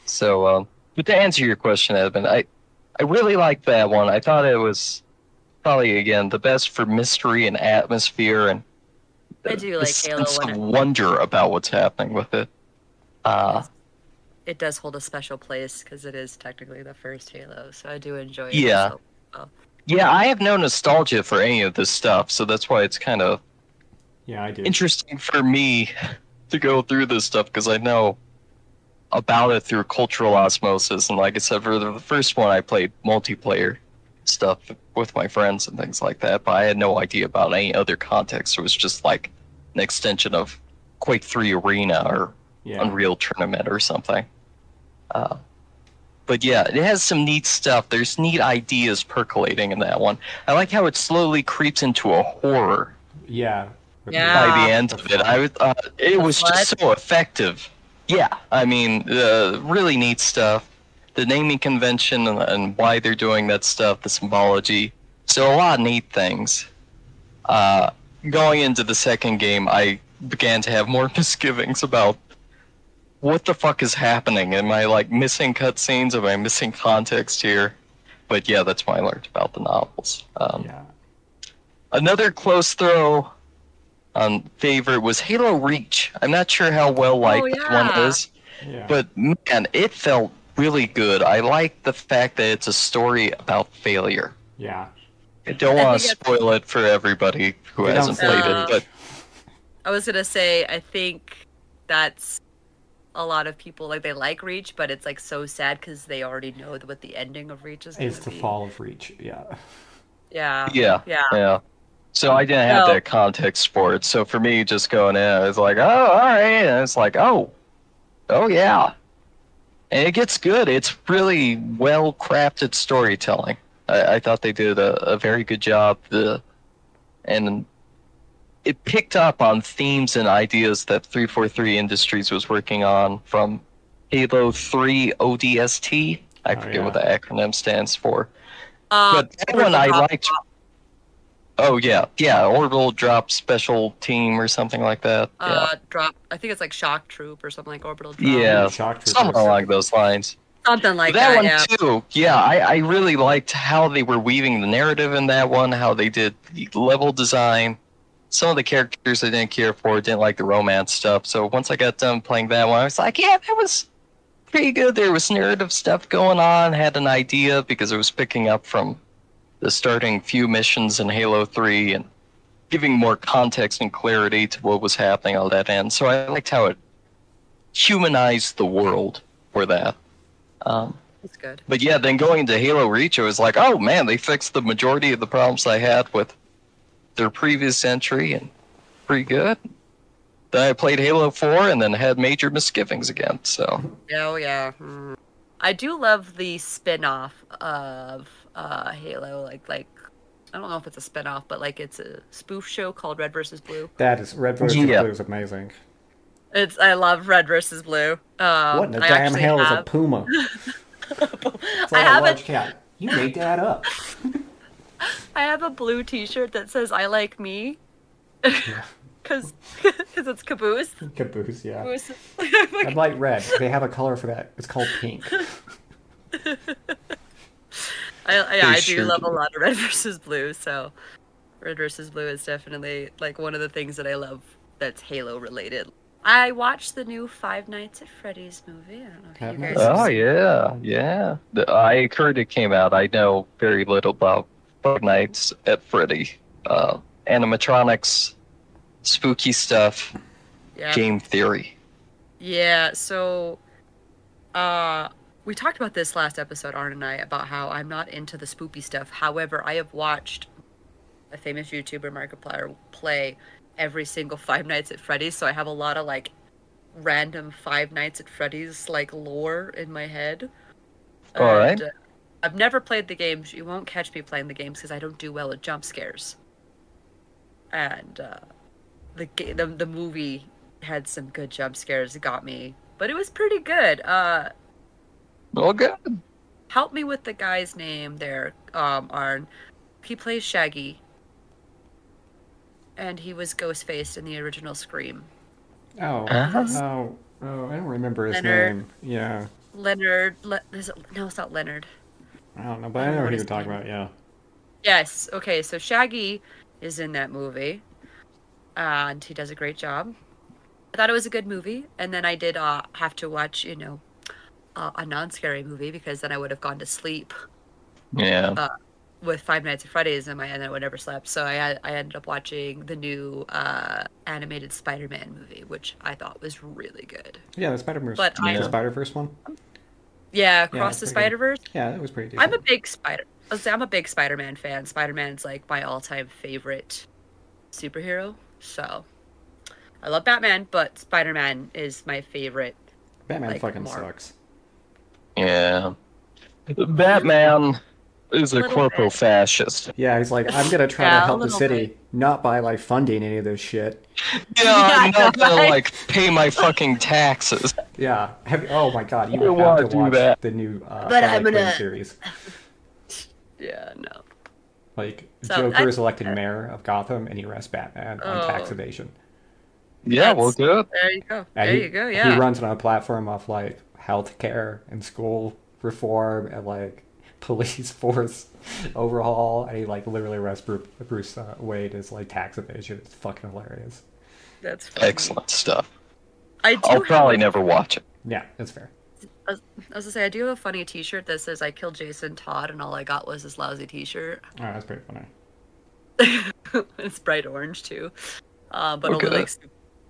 So, um, but to answer your question, Edmund, I, I really liked that one. I thought it was probably again the best for mystery and atmosphere and I do the like Halo sense of wonder about what's happening with it. Uh, It does hold a special place because it is technically the first Halo, so I do enjoy it. Yeah. also. yeah, I have no nostalgia for any of this stuff, so that's why it's kind of Yeah, I do. interesting for me to go through this stuff because I know about it through cultural osmosis. And like I said, for the first one, I played multiplayer stuff with my friends and things like that, but I had no idea about any other context. It was just like an extension of Quake 3 Arena or yeah. Unreal Tournament or something. Uh, but yeah, it has some neat stuff. There's neat ideas percolating in that one. I like how it slowly creeps into a horror Yeah. Yeah. by the end of it. I was, uh, it was just so effective. Yeah, I mean, uh, really neat stuff. The naming convention and, and why they're doing that stuff, the symbology. So a lot of neat things. Uh, going into the second game, I began to have more misgivings about what the fuck is happening. Am I like missing cutscenes? Am I missing context here? But yeah, that's why I learned about the novels. Um, Yeah. Another close throw on favorite was Halo Reach. I'm not sure how well oh, liked that yeah. one is, Yeah. but man, it felt really good. I like the fact that it's a story about failure. yeah. I don't want to spoil it for everybody who They hasn't played say. it, but I was gonna say I think that's a lot of people like they like Reach, but it's like so sad because they already know what the ending of Reach is. Gonna It's the be. fall of Reach. Yeah. Yeah. yeah, Yeah. yeah. So I didn't have Well- that context for it. So for me, just going in, I was like, oh, all right. And it's like, oh, oh yeah. And it gets good. It's really well crafted storytelling. I, I thought they did a, a very good job. The and it picked up on themes and ideas that 343 Industries was working on from Halo 3 ODST. I Oh, forget what the acronym stands for. Um, But that one I Drop- liked. Oh yeah, yeah, orbital drop special team or something like that. Uh, drop. I think it's like Shock Troop or something like Orbital Drop. Yeah, Shock yeah, something Troopers. along those lines. Something like that, that. one yeah. too. Yeah, I, I really liked how they were weaving the narrative in that one. How they did the level design. Some of the characters I didn't care for. Didn't like the romance stuff. So once I got done playing that one, I was like, yeah, that was pretty good. There was narrative stuff going on. Had an idea because it was picking up from the starting few missions in Halo 3 and giving more context and clarity to what was happening on that end. So I liked how it humanized the world for that. Um, It's good. but yeah, then going into Halo Reach, it was like, oh man, they fixed the majority of the problems I had with their previous entry, and pretty good. Then I played Halo 4 and then had major misgivings again. So Oh yeah. Mm. I do love the spin-off of uh, Halo. Like like I don't know if it's a spin-off, but like it's a spoof show called Red versus Blue. That is Red versus Yeah. Blue is amazing. It's I love Red versus Blue. Um, what in the I damn actually hell is a puma? It's I like a have large a cat. You made that up. I have a blue T-shirt that says "I like me," because because it's caboose. Caboose, yeah. Caboose. I'd like red. They have a color for that. It's called pink. I, I, I do love a lot of Red versus Blue, so Red versus Blue is definitely like one of the things that I love that's Halo related. I watched the new Five Nights at Freddy's movie. I don't know if you not. guys. have Oh seen- yeah, yeah. I heard it came out. I know very little about Five Nights at Freddy. Uh, animatronics, spooky stuff, Yeah. game theory. Yeah, so uh we talked about this last episode, Arne and I, about how I'm not into the spoopy stuff. However, I have watched a famous YouTuber Markiplier play every single Five Nights at Freddy's, so I have a lot of like random Five Nights at Freddy's like lore in my head. All right. uh, I've never played the games. You won't catch me playing the games because I don't do well at jump scares. And uh, the, the the movie had some good jump scares. It got me, but it was pretty good. Uh, Well, good. help me with the guy's name there, um, Arne. He plays Shaggy, and he was ghost faced in the original Scream. Oh, Uh-huh. oh, oh! I don't remember his Leonard. name. Yeah, Leonard, Le- is it, no, it's not Leonard. I don't know, but I I know know what you're talking name about. Yeah. Yes. Okay. So Shaggy is in that movie, and he does a great job. I thought it was a good movie, and then I did uh, have to watch, you know, uh, a non-scary movie because then I would have gone to sleep Yeah. with Five Nights at Freddy's in my and I would never slept. So I I ended up watching the new uh, animated Spider-Man movie, which I thought was really good. Yeah, the Spider Verse. But the I- Spider Verse one. Yeah, Yeah, Across the it's Spider Verse. Yeah, that was pretty decent. I'm a big Spider. I'll say I'm a big Spider-Man fan. Spider-Man's like my all-time favorite superhero. So I love Batman, but Spider-Man is my favorite. Batman like, fucking more- sucks. Yeah. Batman is a Little corpo bit. fascist. Yeah, he's like, I'm gonna try Yeah, to help the little city, not by like funding any of this shit. Yeah, I'm not gonna right. like pay my fucking taxes. Yeah. Have, oh my god, you I would wanna have to do watch that. the new uh, But I'm Quinn gonna- series. Yeah, no. Like So, Joker I- is elected mayor of Gotham, and he arrests Batman on Oh. tax evasion. Yeah, well, good. There you go. There he, you go. Yeah. He runs on a platform of like healthcare and school reform and like police force overhaul, and he like literally arrests Bruce, Bruce uh, Wayne as like tax evasion. It's fucking hilarious. That's funny. Excellent stuff. I do. I'll probably a- never watch it. Yeah, that's fair. I was gonna say I do have a funny T-shirt that says "I killed Jason Todd" and all I got was this lousy T-shirt. Oh, that's pretty funny. it's bright orange too, uh, but Okay. only like,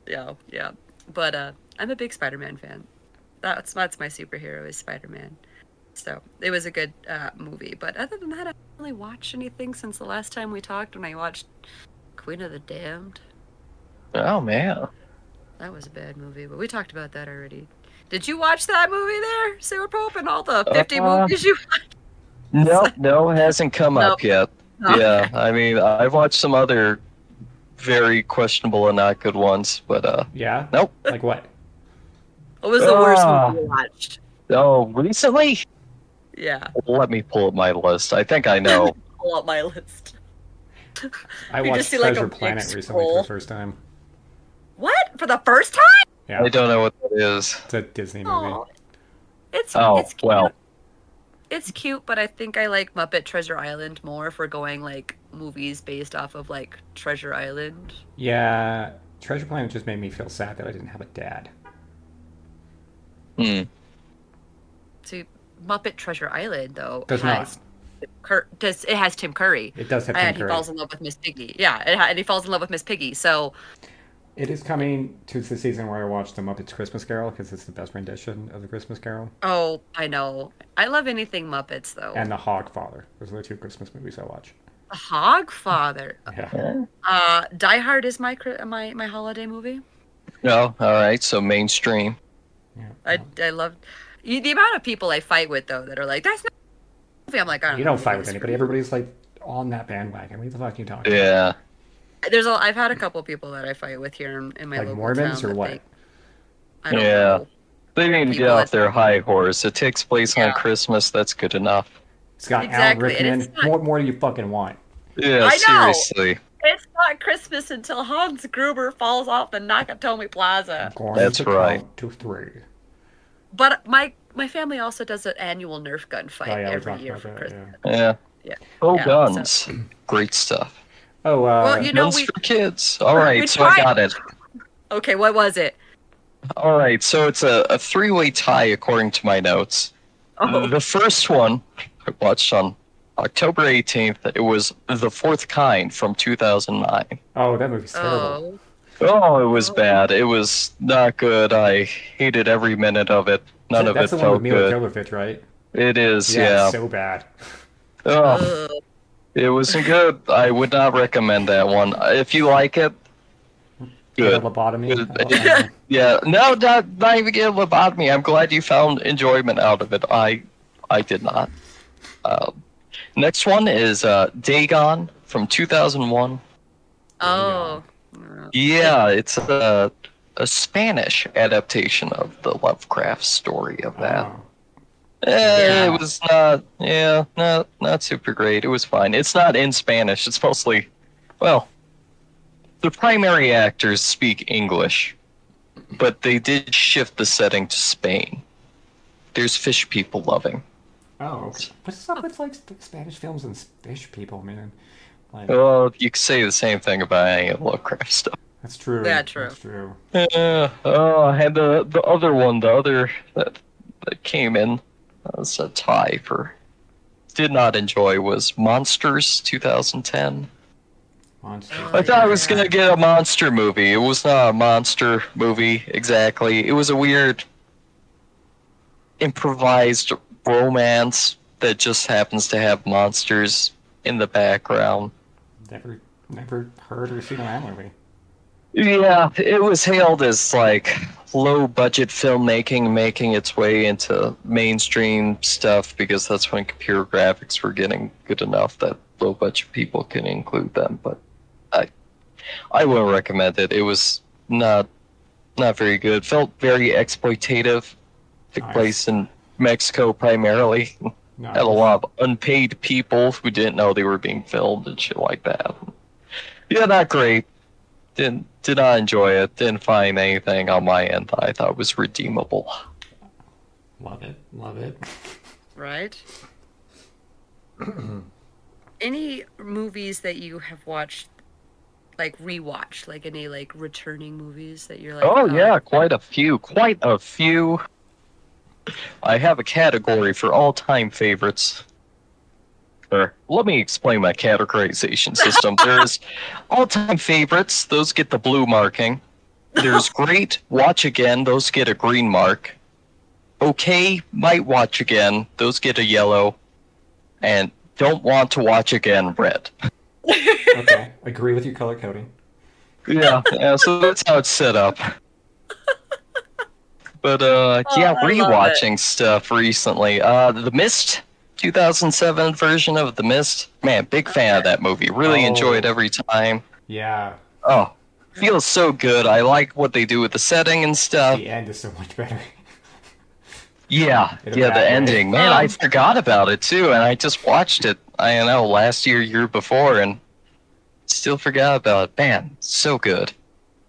yeah, yeah. But uh, I'm a big Spider-Man fan. That's that's my superhero is Spider-Man. So it was a good uh, movie. But other than that, I haven't really watched anything since the last time we talked. When I watched Queen of the Damned, Oh man. that was a bad movie. But we talked about that already. Did you watch that movie there, Sewer Pope, and all the 50 Uh, movies you watched? No, no, it hasn't come up yet. No. Yeah, I mean, I've watched some other very questionable and not good ones, but uh, Yeah. nope. Like what? What was the worst Ah. movie you watched? Oh, recently? Yeah, Let me pull up my list. I think I know. pull up my list. I You watched just see, like, a Treasure big Planet recently for the first time. What for the first time? Yeah, I don't know what that is. it's a Disney movie. Oh, it's Oh, it's cute. well. It's cute, but I think I like Muppet Treasure Island more if we're going like movies based off of like Treasure Island. Yeah, Treasure Planet just made me feel sad that I didn't have a dad. Hmm. See, Muppet Treasure Island though Does has Cur- does it has Tim Curry. It does have Tim and he falls in love with Miss Piggy. Yeah, it ha- and he falls in love with Miss Piggy. So It is coming to the season where I watch the Muppets Christmas Carol because it's the best rendition of the Christmas Carol, oh, I know. I love anything Muppets though. and The Hogfather. Those are the two Christmas movies I watch. The Hogfather. Yeah, Uh, Die Hard is my my my holiday movie. No, all right. So mainstream. Yeah. I I love the amount of people I fight with though that are like that's not movie. I'm like I don't you know don't fight with is. anybody. Everybody's like on that bandwagon. What the fuck are you talking? about? Yeah. There's a I've had a couple people that I fight with here in, in my Like local Mormons town or what? they- I don't Yeah. know. They need to get off their high horse. It takes place Yeah. on Christmas. That's good enough. It's got Exactly, and Alan Rickman. not- What more do you fucking want? Yeah, I seriously. It's not Christmas until Hans Gruber falls off the Nakatomi Plaza. That's right. count To three. But my my family also does an annual Nerf gun fight Oh yeah, every year for that. Christmas. Yeah. Yeah. Yeah. Oh, Yeah, guns. Great stuff. Oh, uh, Well, you know Guns we for kids. All right, we so I got it. okay. What was it? All right, so it's a, a three way tie according to my notes. Oh, The first one I watched on October 18th. It was The Fourth Kind from 2009. Oh, that movie's terrible. Oh. Oh, it was bad. It was not good. I hated every minute of it. None That- of That's it the one with Mila good. Jovovich, right? It is, yeah. so bad. Oh, it wasn't good. I would not recommend that one. If you like it, Get a good. lobotomy. Good. Oh, oh, Yeah, no, not, not even get lobotomy. I'm glad you found enjoyment out of it. I, I did not. Um, next one is uh, Dagon from 2001. Oh. Yeah, it's a, a Spanish adaptation of the Lovecraft story of that. oh. Eh, Yeah. It was not, yeah, not not super great. It was fine. It's not in Spanish. It's mostly, well, the primary actors speak English, but they did shift the setting to Spain. There's fish people loving. Oh, what's up with like Spanish films and fish people, man? Like Well, you could say the same thing about any of Lovecraft stuff. that's true. Yeah, true. That's true. Yeah. Oh, and the the other one, the other that that came in as a tie for did not enjoy was Monsters 2010. Monster. I thought I was gonna get a monster movie. It was not a monster movie exactly. It was a weird improvised romance that just happens to have monsters in the background. Never, never heard or seen that movie. Yeah, it was hailed as like low budget filmmaking making its way into mainstream stuff because that's when computer graphics were getting good enough that low budget people can include them. But I I wouldn't recommend it. It was not not very good. Felt very exploitative. Took Nice. place in Mexico primarily. No, Had a lot of unpaid people who didn't know they were being filmed and shit like that. Yeah, not great. Didn't did not enjoy it. Didn't find anything on my end that I thought was redeemable. Love it. Love it. Right? any movies that you have watched, like rewatched, like any like returning movies that you're like, Oh, oh yeah, quite a few. Quite a few. I have a category for all-time favorites. Or let me explain my categorization system. There's all-time favorites; those get the blue marking. There's great, watch again; those get a green mark. Okay, might watch again; those get a yellow. And don't want to watch again; red. Okay, agree with your color coding. Yeah, yeah, so that's how it's set up. But uh Oh, yeah, I love rewatching stuff recently. Uh The Mist 2007 version of The Mist. Man, big fan of that movie. Really Oh. enjoy it every time. Yeah, Oh, feels so good. I like what they do with the setting and stuff. the end is so much better. Yeah, In a yeah, the way. ending. Man, I forgot about it too, and I just watched it. I don't know last year, year before, and still forgot about it. Man, so good.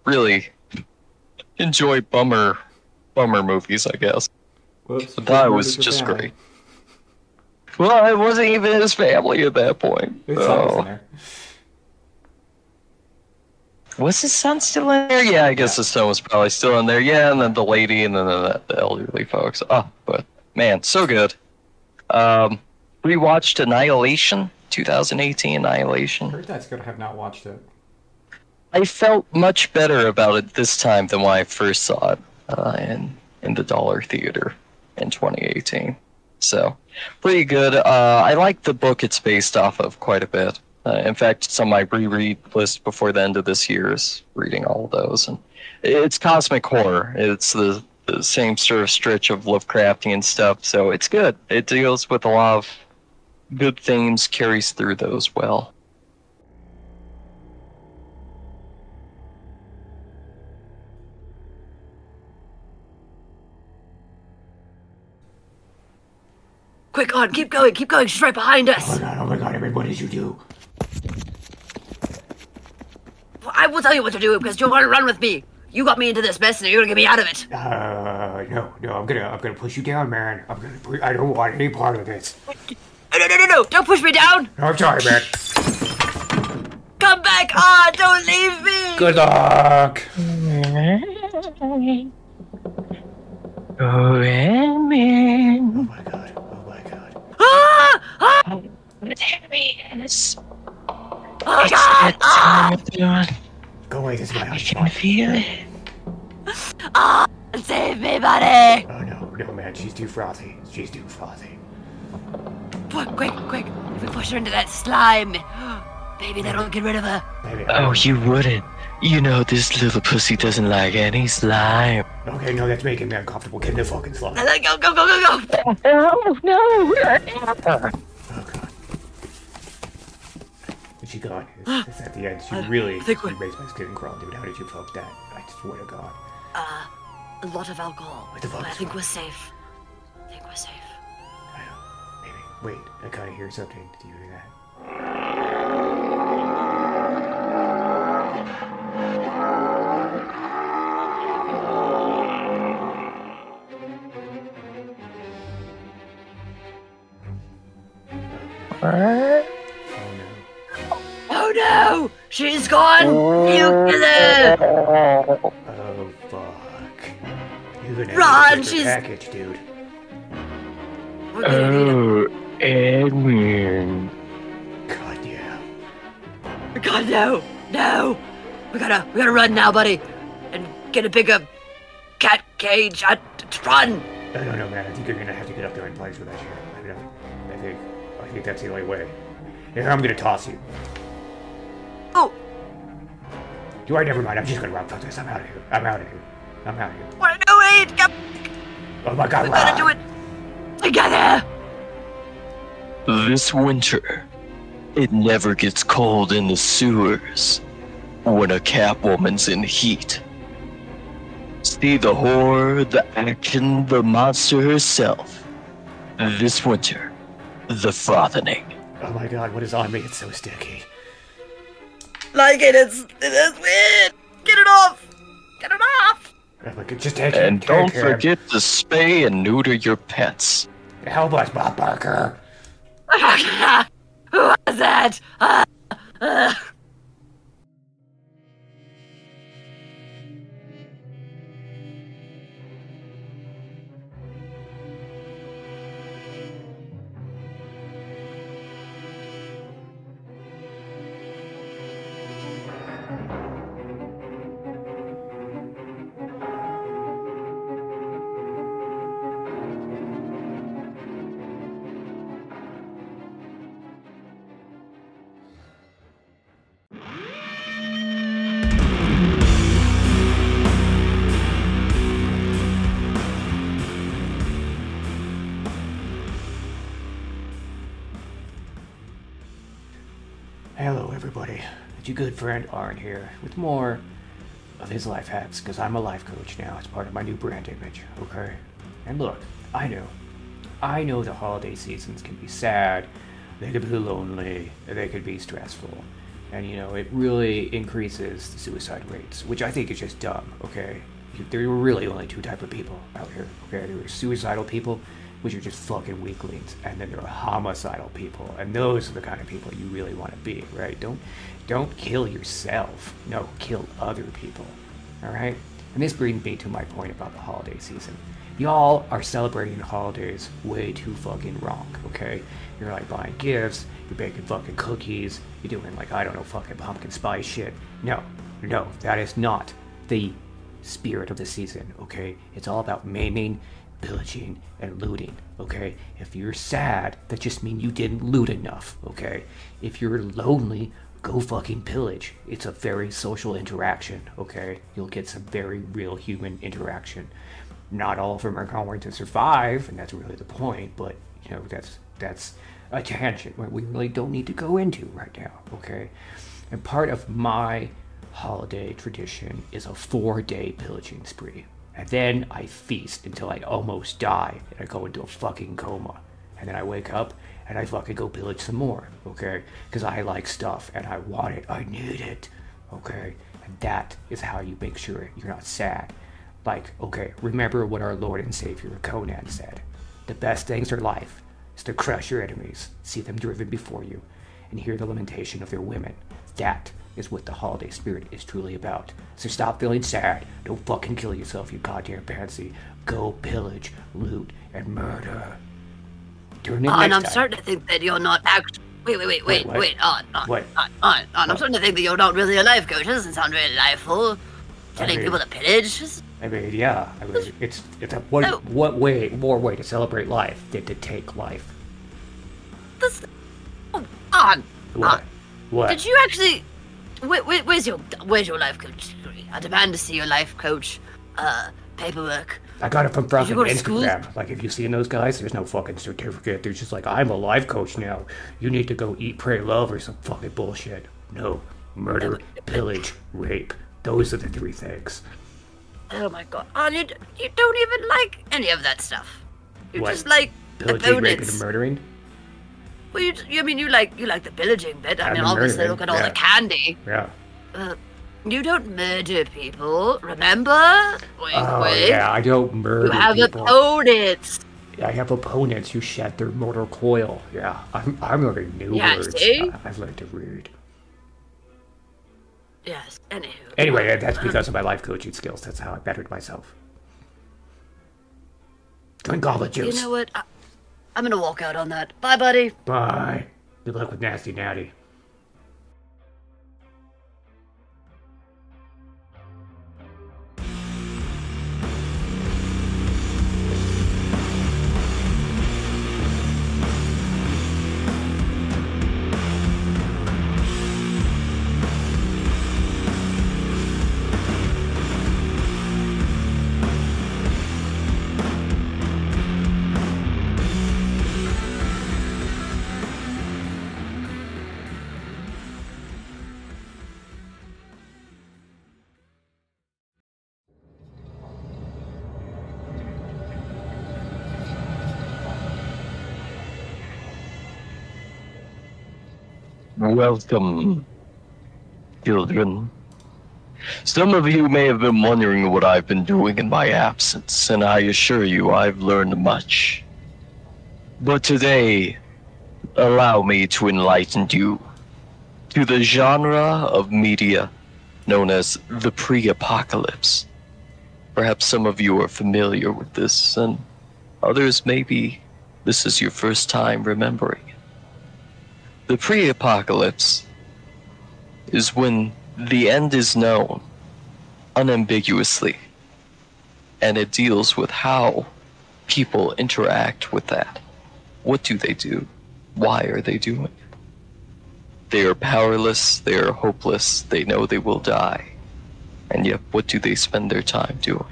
Really enjoy bummer, bummer movies. I guess. Whoops. But that was just family? great. Well, it wasn't even his family at that point. His son was in there. Was his son still in there? Yeah, I guess Yeah. his son was probably still in there. Yeah, and then the lady, and then the, the elderly folks. Oh, but man, so good. Um, rewatched Annihilation, 2018 Annihilation. I Heard that's good. I have not watched it. I felt much better about it this time than when I first saw it uh, in in the Dollar Theater in 2018. So, pretty good. Uh, I like the book it's based off of quite a bit. Uh, in fact, it's on my reread list before the end of this year is reading all of those. And it's cosmic horror. It's the, the same sort of stretch of Lovecraftian stuff, so it's good. It deals with a lot of good themes, carries through those well. Quick on, keep going, keep going. She's right behind us. Oh my god, oh my god, everyone, what did you do? I will tell you what to do because you want to run with me. You got me into this mess and you're gonna get me out of it. Uh, no, no, I'm gonna, I'm gonna push you down, man. I'm gonna, pu- I don't want any part of this. No, no, no, no, no! Don't push me down. I'm sorry, man. Come back. Ah, don't leave me. Good luck. Oh, Oh my god, Ah! Ah! It's Harry, and it's. Oh it's, God! It's ah! Go away, this way. I can spot. feel it. Ah! Save me, buddy! Oh no, no, man, she's too frothy. She's too frothy. Quick, quick, quick! If we push her into that slime, maybe that'll get rid of her. Maybe. Oh, you wouldn't. You know this little pussy doesn't like any slime. Okay, no, that's making me uncomfortable. Get in the fucking slime. And go, go, go, go, go! Oh no! Oh god. Is she gone? Is, is that the end? She really think we- she makes my skin crawl, dude. How did you fuck that? I swear to god. Uh, a lot of alcohol. What the fuck but I think wrong? we're safe. I think we're safe. I don't Maybe. Wait, I kinda hear something. Do you hear that? Oh no. Oh no! She's gone! You kill her! Oh fuck. You're gonna Run, have to she's- package, dude. Gonna need Oh, Edwin. God yeah. her. God, no! No! We gotta, we gotta run now, buddy! And get a bigger cat cage. Uh, run! I don't know, man. I think you're gonna have to get up there and play with that shit. Think that's the only way. Here, I'm gonna toss you. Oh! Do I? Never mind. I'm just gonna run. Fuck this. I'm out of here. I'm out of here. I'm out of here. What are you doing? Come, Oh my god, we gotta do run! it together! This winter, it never gets cold in the sewers when a Catwoman's in heat. See the horror, the action, the monster herself. This winter, the frothening. Oh my god, what is on me? It's so sticky. Like it, it's, it's weird! Get it off! Get it off! Oh my god, just take it. And take don't him. forget to spay and neuter your pets. Help us, Bob Barker. Who was that? Ah, ah. Good friend Arne here with more of his life hacks because I'm a life coach now. It's part of my new brand image, okay? And look, I know. I know the holiday seasons can be sad, they could be lonely, they could be stressful. And you know, it really increases the suicide rates, which I think is just dumb, okay? There were really only two type of people out here, okay? There were suicidal people, which are just fucking weaklings, and then there are homicidal people, and those are the kind of people you really want to be, right? Don't don't kill yourself. No, kill other people. All right? And this brings me to my point about the holiday season. Y'all are celebrating holidays way too fucking wrong, okay? You're like buying gifts, you're baking fucking cookies, you're doing like, I don't know, fucking pumpkin spice shit. No, no, that is not the spirit of the season, okay? It's all about maiming, pillaging, and looting, okay? If you're sad, that just means you didn't loot enough, okay? If you're lonely, go fucking pillage. It's a very social interaction, okay? You'll get some very real human interaction. Not all of them are going to survive, and that's really the point, but, you know, that's, that's a tangent we really don't need to go into right now, okay? And part of my holiday tradition is a four day pillaging spree. And then I feast until I almost die and I go into a fucking coma. And then I wake up and I fucking go pillage some more, okay? Because I like stuff and I want it, I need it, okay? And that is how you make sure you're not sad. Like, okay, remember what our Lord and Savior Conan said the best things in life is to crush your enemies, see them driven before you, and hear the lamentation of their women. That is what the holiday spirit is truly about. So stop feeling sad. Don't fucking kill yourself, you goddamn pansy. Go pillage, loot, and murder. Tune in oh, and next I'm time. starting to think that you're not act. Wait, wait, wait, wait, what? wait, on, on, What? on, on, on. I'm starting to think that you're not really a life coach. That doesn't sound very lifeful. Telling mean- people to pillage. I mean, yeah. I mean, it's it's a what Oh. what way more way to celebrate life than to take life. This, oh, on, What? on. What? Did you actually? Where, where, where's your Where's your life coach degree? I demand to see your life coach uh, paperwork. I got it from fucking to school? Instagram. Like, if you seen those guys, there's no fucking certificate. They're just like, I'm a life coach now. You need to go eat, pray, love, or some fucking bullshit. No, murder, pillage, rape. Those are the three things. Oh my god, on you, you don't even like any of that stuff. You What? just like Pillaging, raping, and murdering. Well, you, you I mean you like you like the pillaging bit. I mean, obviously, look at all yeah. the candy. Yeah. Uh, you don't murder people, remember? Wink, Oh wink. yeah, I don't murder You have people. opponents. I have opponents who shed their mortal coil. Yeah, I'm, I'm learning new Yeah, words. see? I, I've learned to read. Yes. Anywho. Anyway, that- that's because of my life coaching skills. That's how I bettered myself. Drink all the juice. You know what? I, I'm gonna walk out on that. Bye, buddy. Bye. Good luck with Nasty Natty. Welcome, children. Some of you may have been wondering what I've been doing in my absence, and I assure you I've learned much. But today, allow me to enlighten you to the genre of media known as the pre apocalypse. Perhaps some of you are familiar with this, and others maybe this is your first time remembering. The pre apocalypse is when the end is known unambiguously, and it deals with how people interact with that. What do they do? Why are they doing it? They are powerless, they are hopeless, they know they will die. And yet, what do they spend their time doing?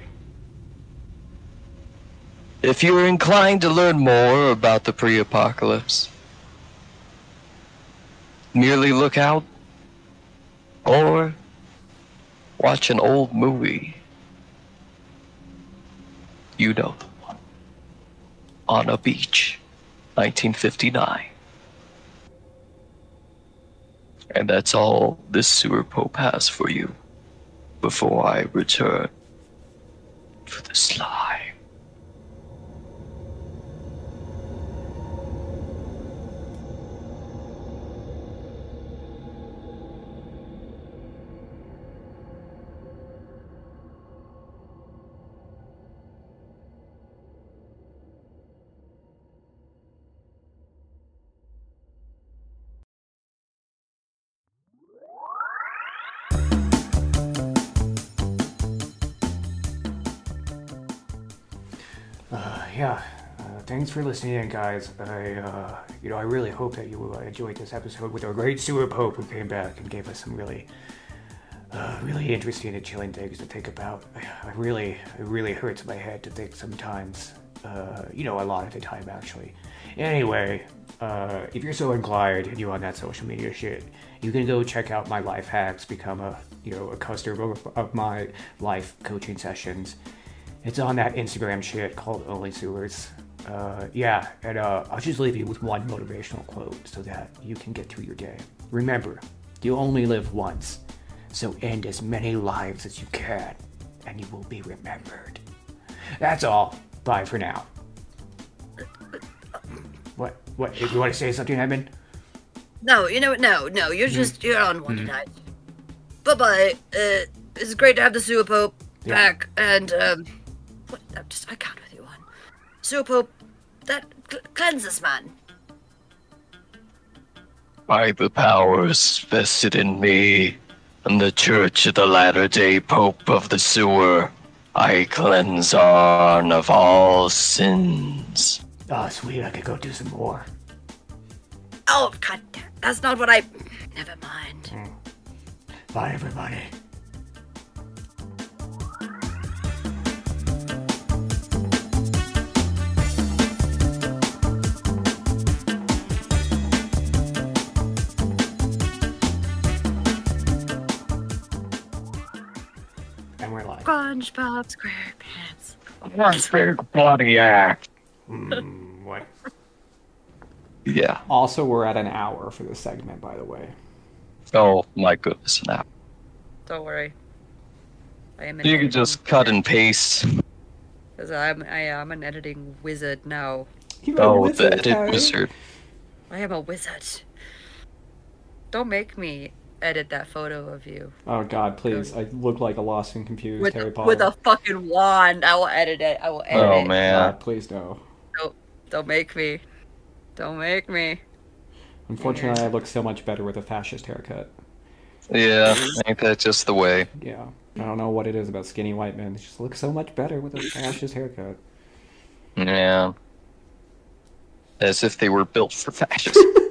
If you're inclined to learn more about the pre apocalypse, merely look out or watch an old movie. You know the one. On a beach, 1959. And that's all this sewer pope has for you before I return for the slime. Thanks for listening in, guys. I, uh, you know, I really hope that you uh, enjoyed this episode with our great sewer pope who came back and gave us some really, uh, really interesting and chilling things to think about. I really, it really hurts my head to think sometimes. Uh, you know, a lot of the time actually. Anyway, uh, if you're so inclined and you're on that social media shit, you can go check out my life hacks, become a, you know, a customer of, of my life coaching sessions. It's on that Instagram shit called Only Sewers. Uh, yeah, and uh, I'll just leave you with one motivational quote so that you can get through your day. Remember, you only live once, so end as many lives as you can, and you will be remembered. That's all. Bye for now. What? What? If you want to say something, Edmund? No, you know what? No, no. You're Mm-hmm. just you're on one tonight. Bye bye. Uh, it's great to have the sewer pope Yeah. back, and um, what? I'm just I can't with you on sewer pope. That cl- cleanse us, man. by the powers vested in me and the Church of the Latter day Pope of the Sewer, I cleanse Arne of all sins. Oh, sweet, I could go do some more. Oh, God, that's not what I. Never mind. Hmm. Bye, everybody. SpongeBob SquarePants. One big bloody act. mm, what? Yeah. Also, we're at an hour for this segment, by the way. Oh my goodness. Now Don't worry. I am. you can just cut and paste. Because I'm I am an editing wizard now. You're Oh, wizard, the edit Harry. wizard. I am a wizard. Don't make me edit that photo of you Oh God, please! I look like a lost and confused with Harry Potter. with a fucking wand. I will edit it. I will oh, edit Oh it. Oh man. God, please no. Don't don't make me. Don't make me. Unfortunately, I look so much better with a fascist haircut. Yeah, ain't that just the way? Yeah, I don't know what it is about skinny white men. They just look so much better with a fascist haircut. Yeah. As if they were built for fascism.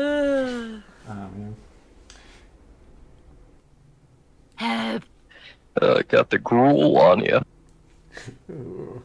Oh man. Help. uh, got the gruel on you. Ooh.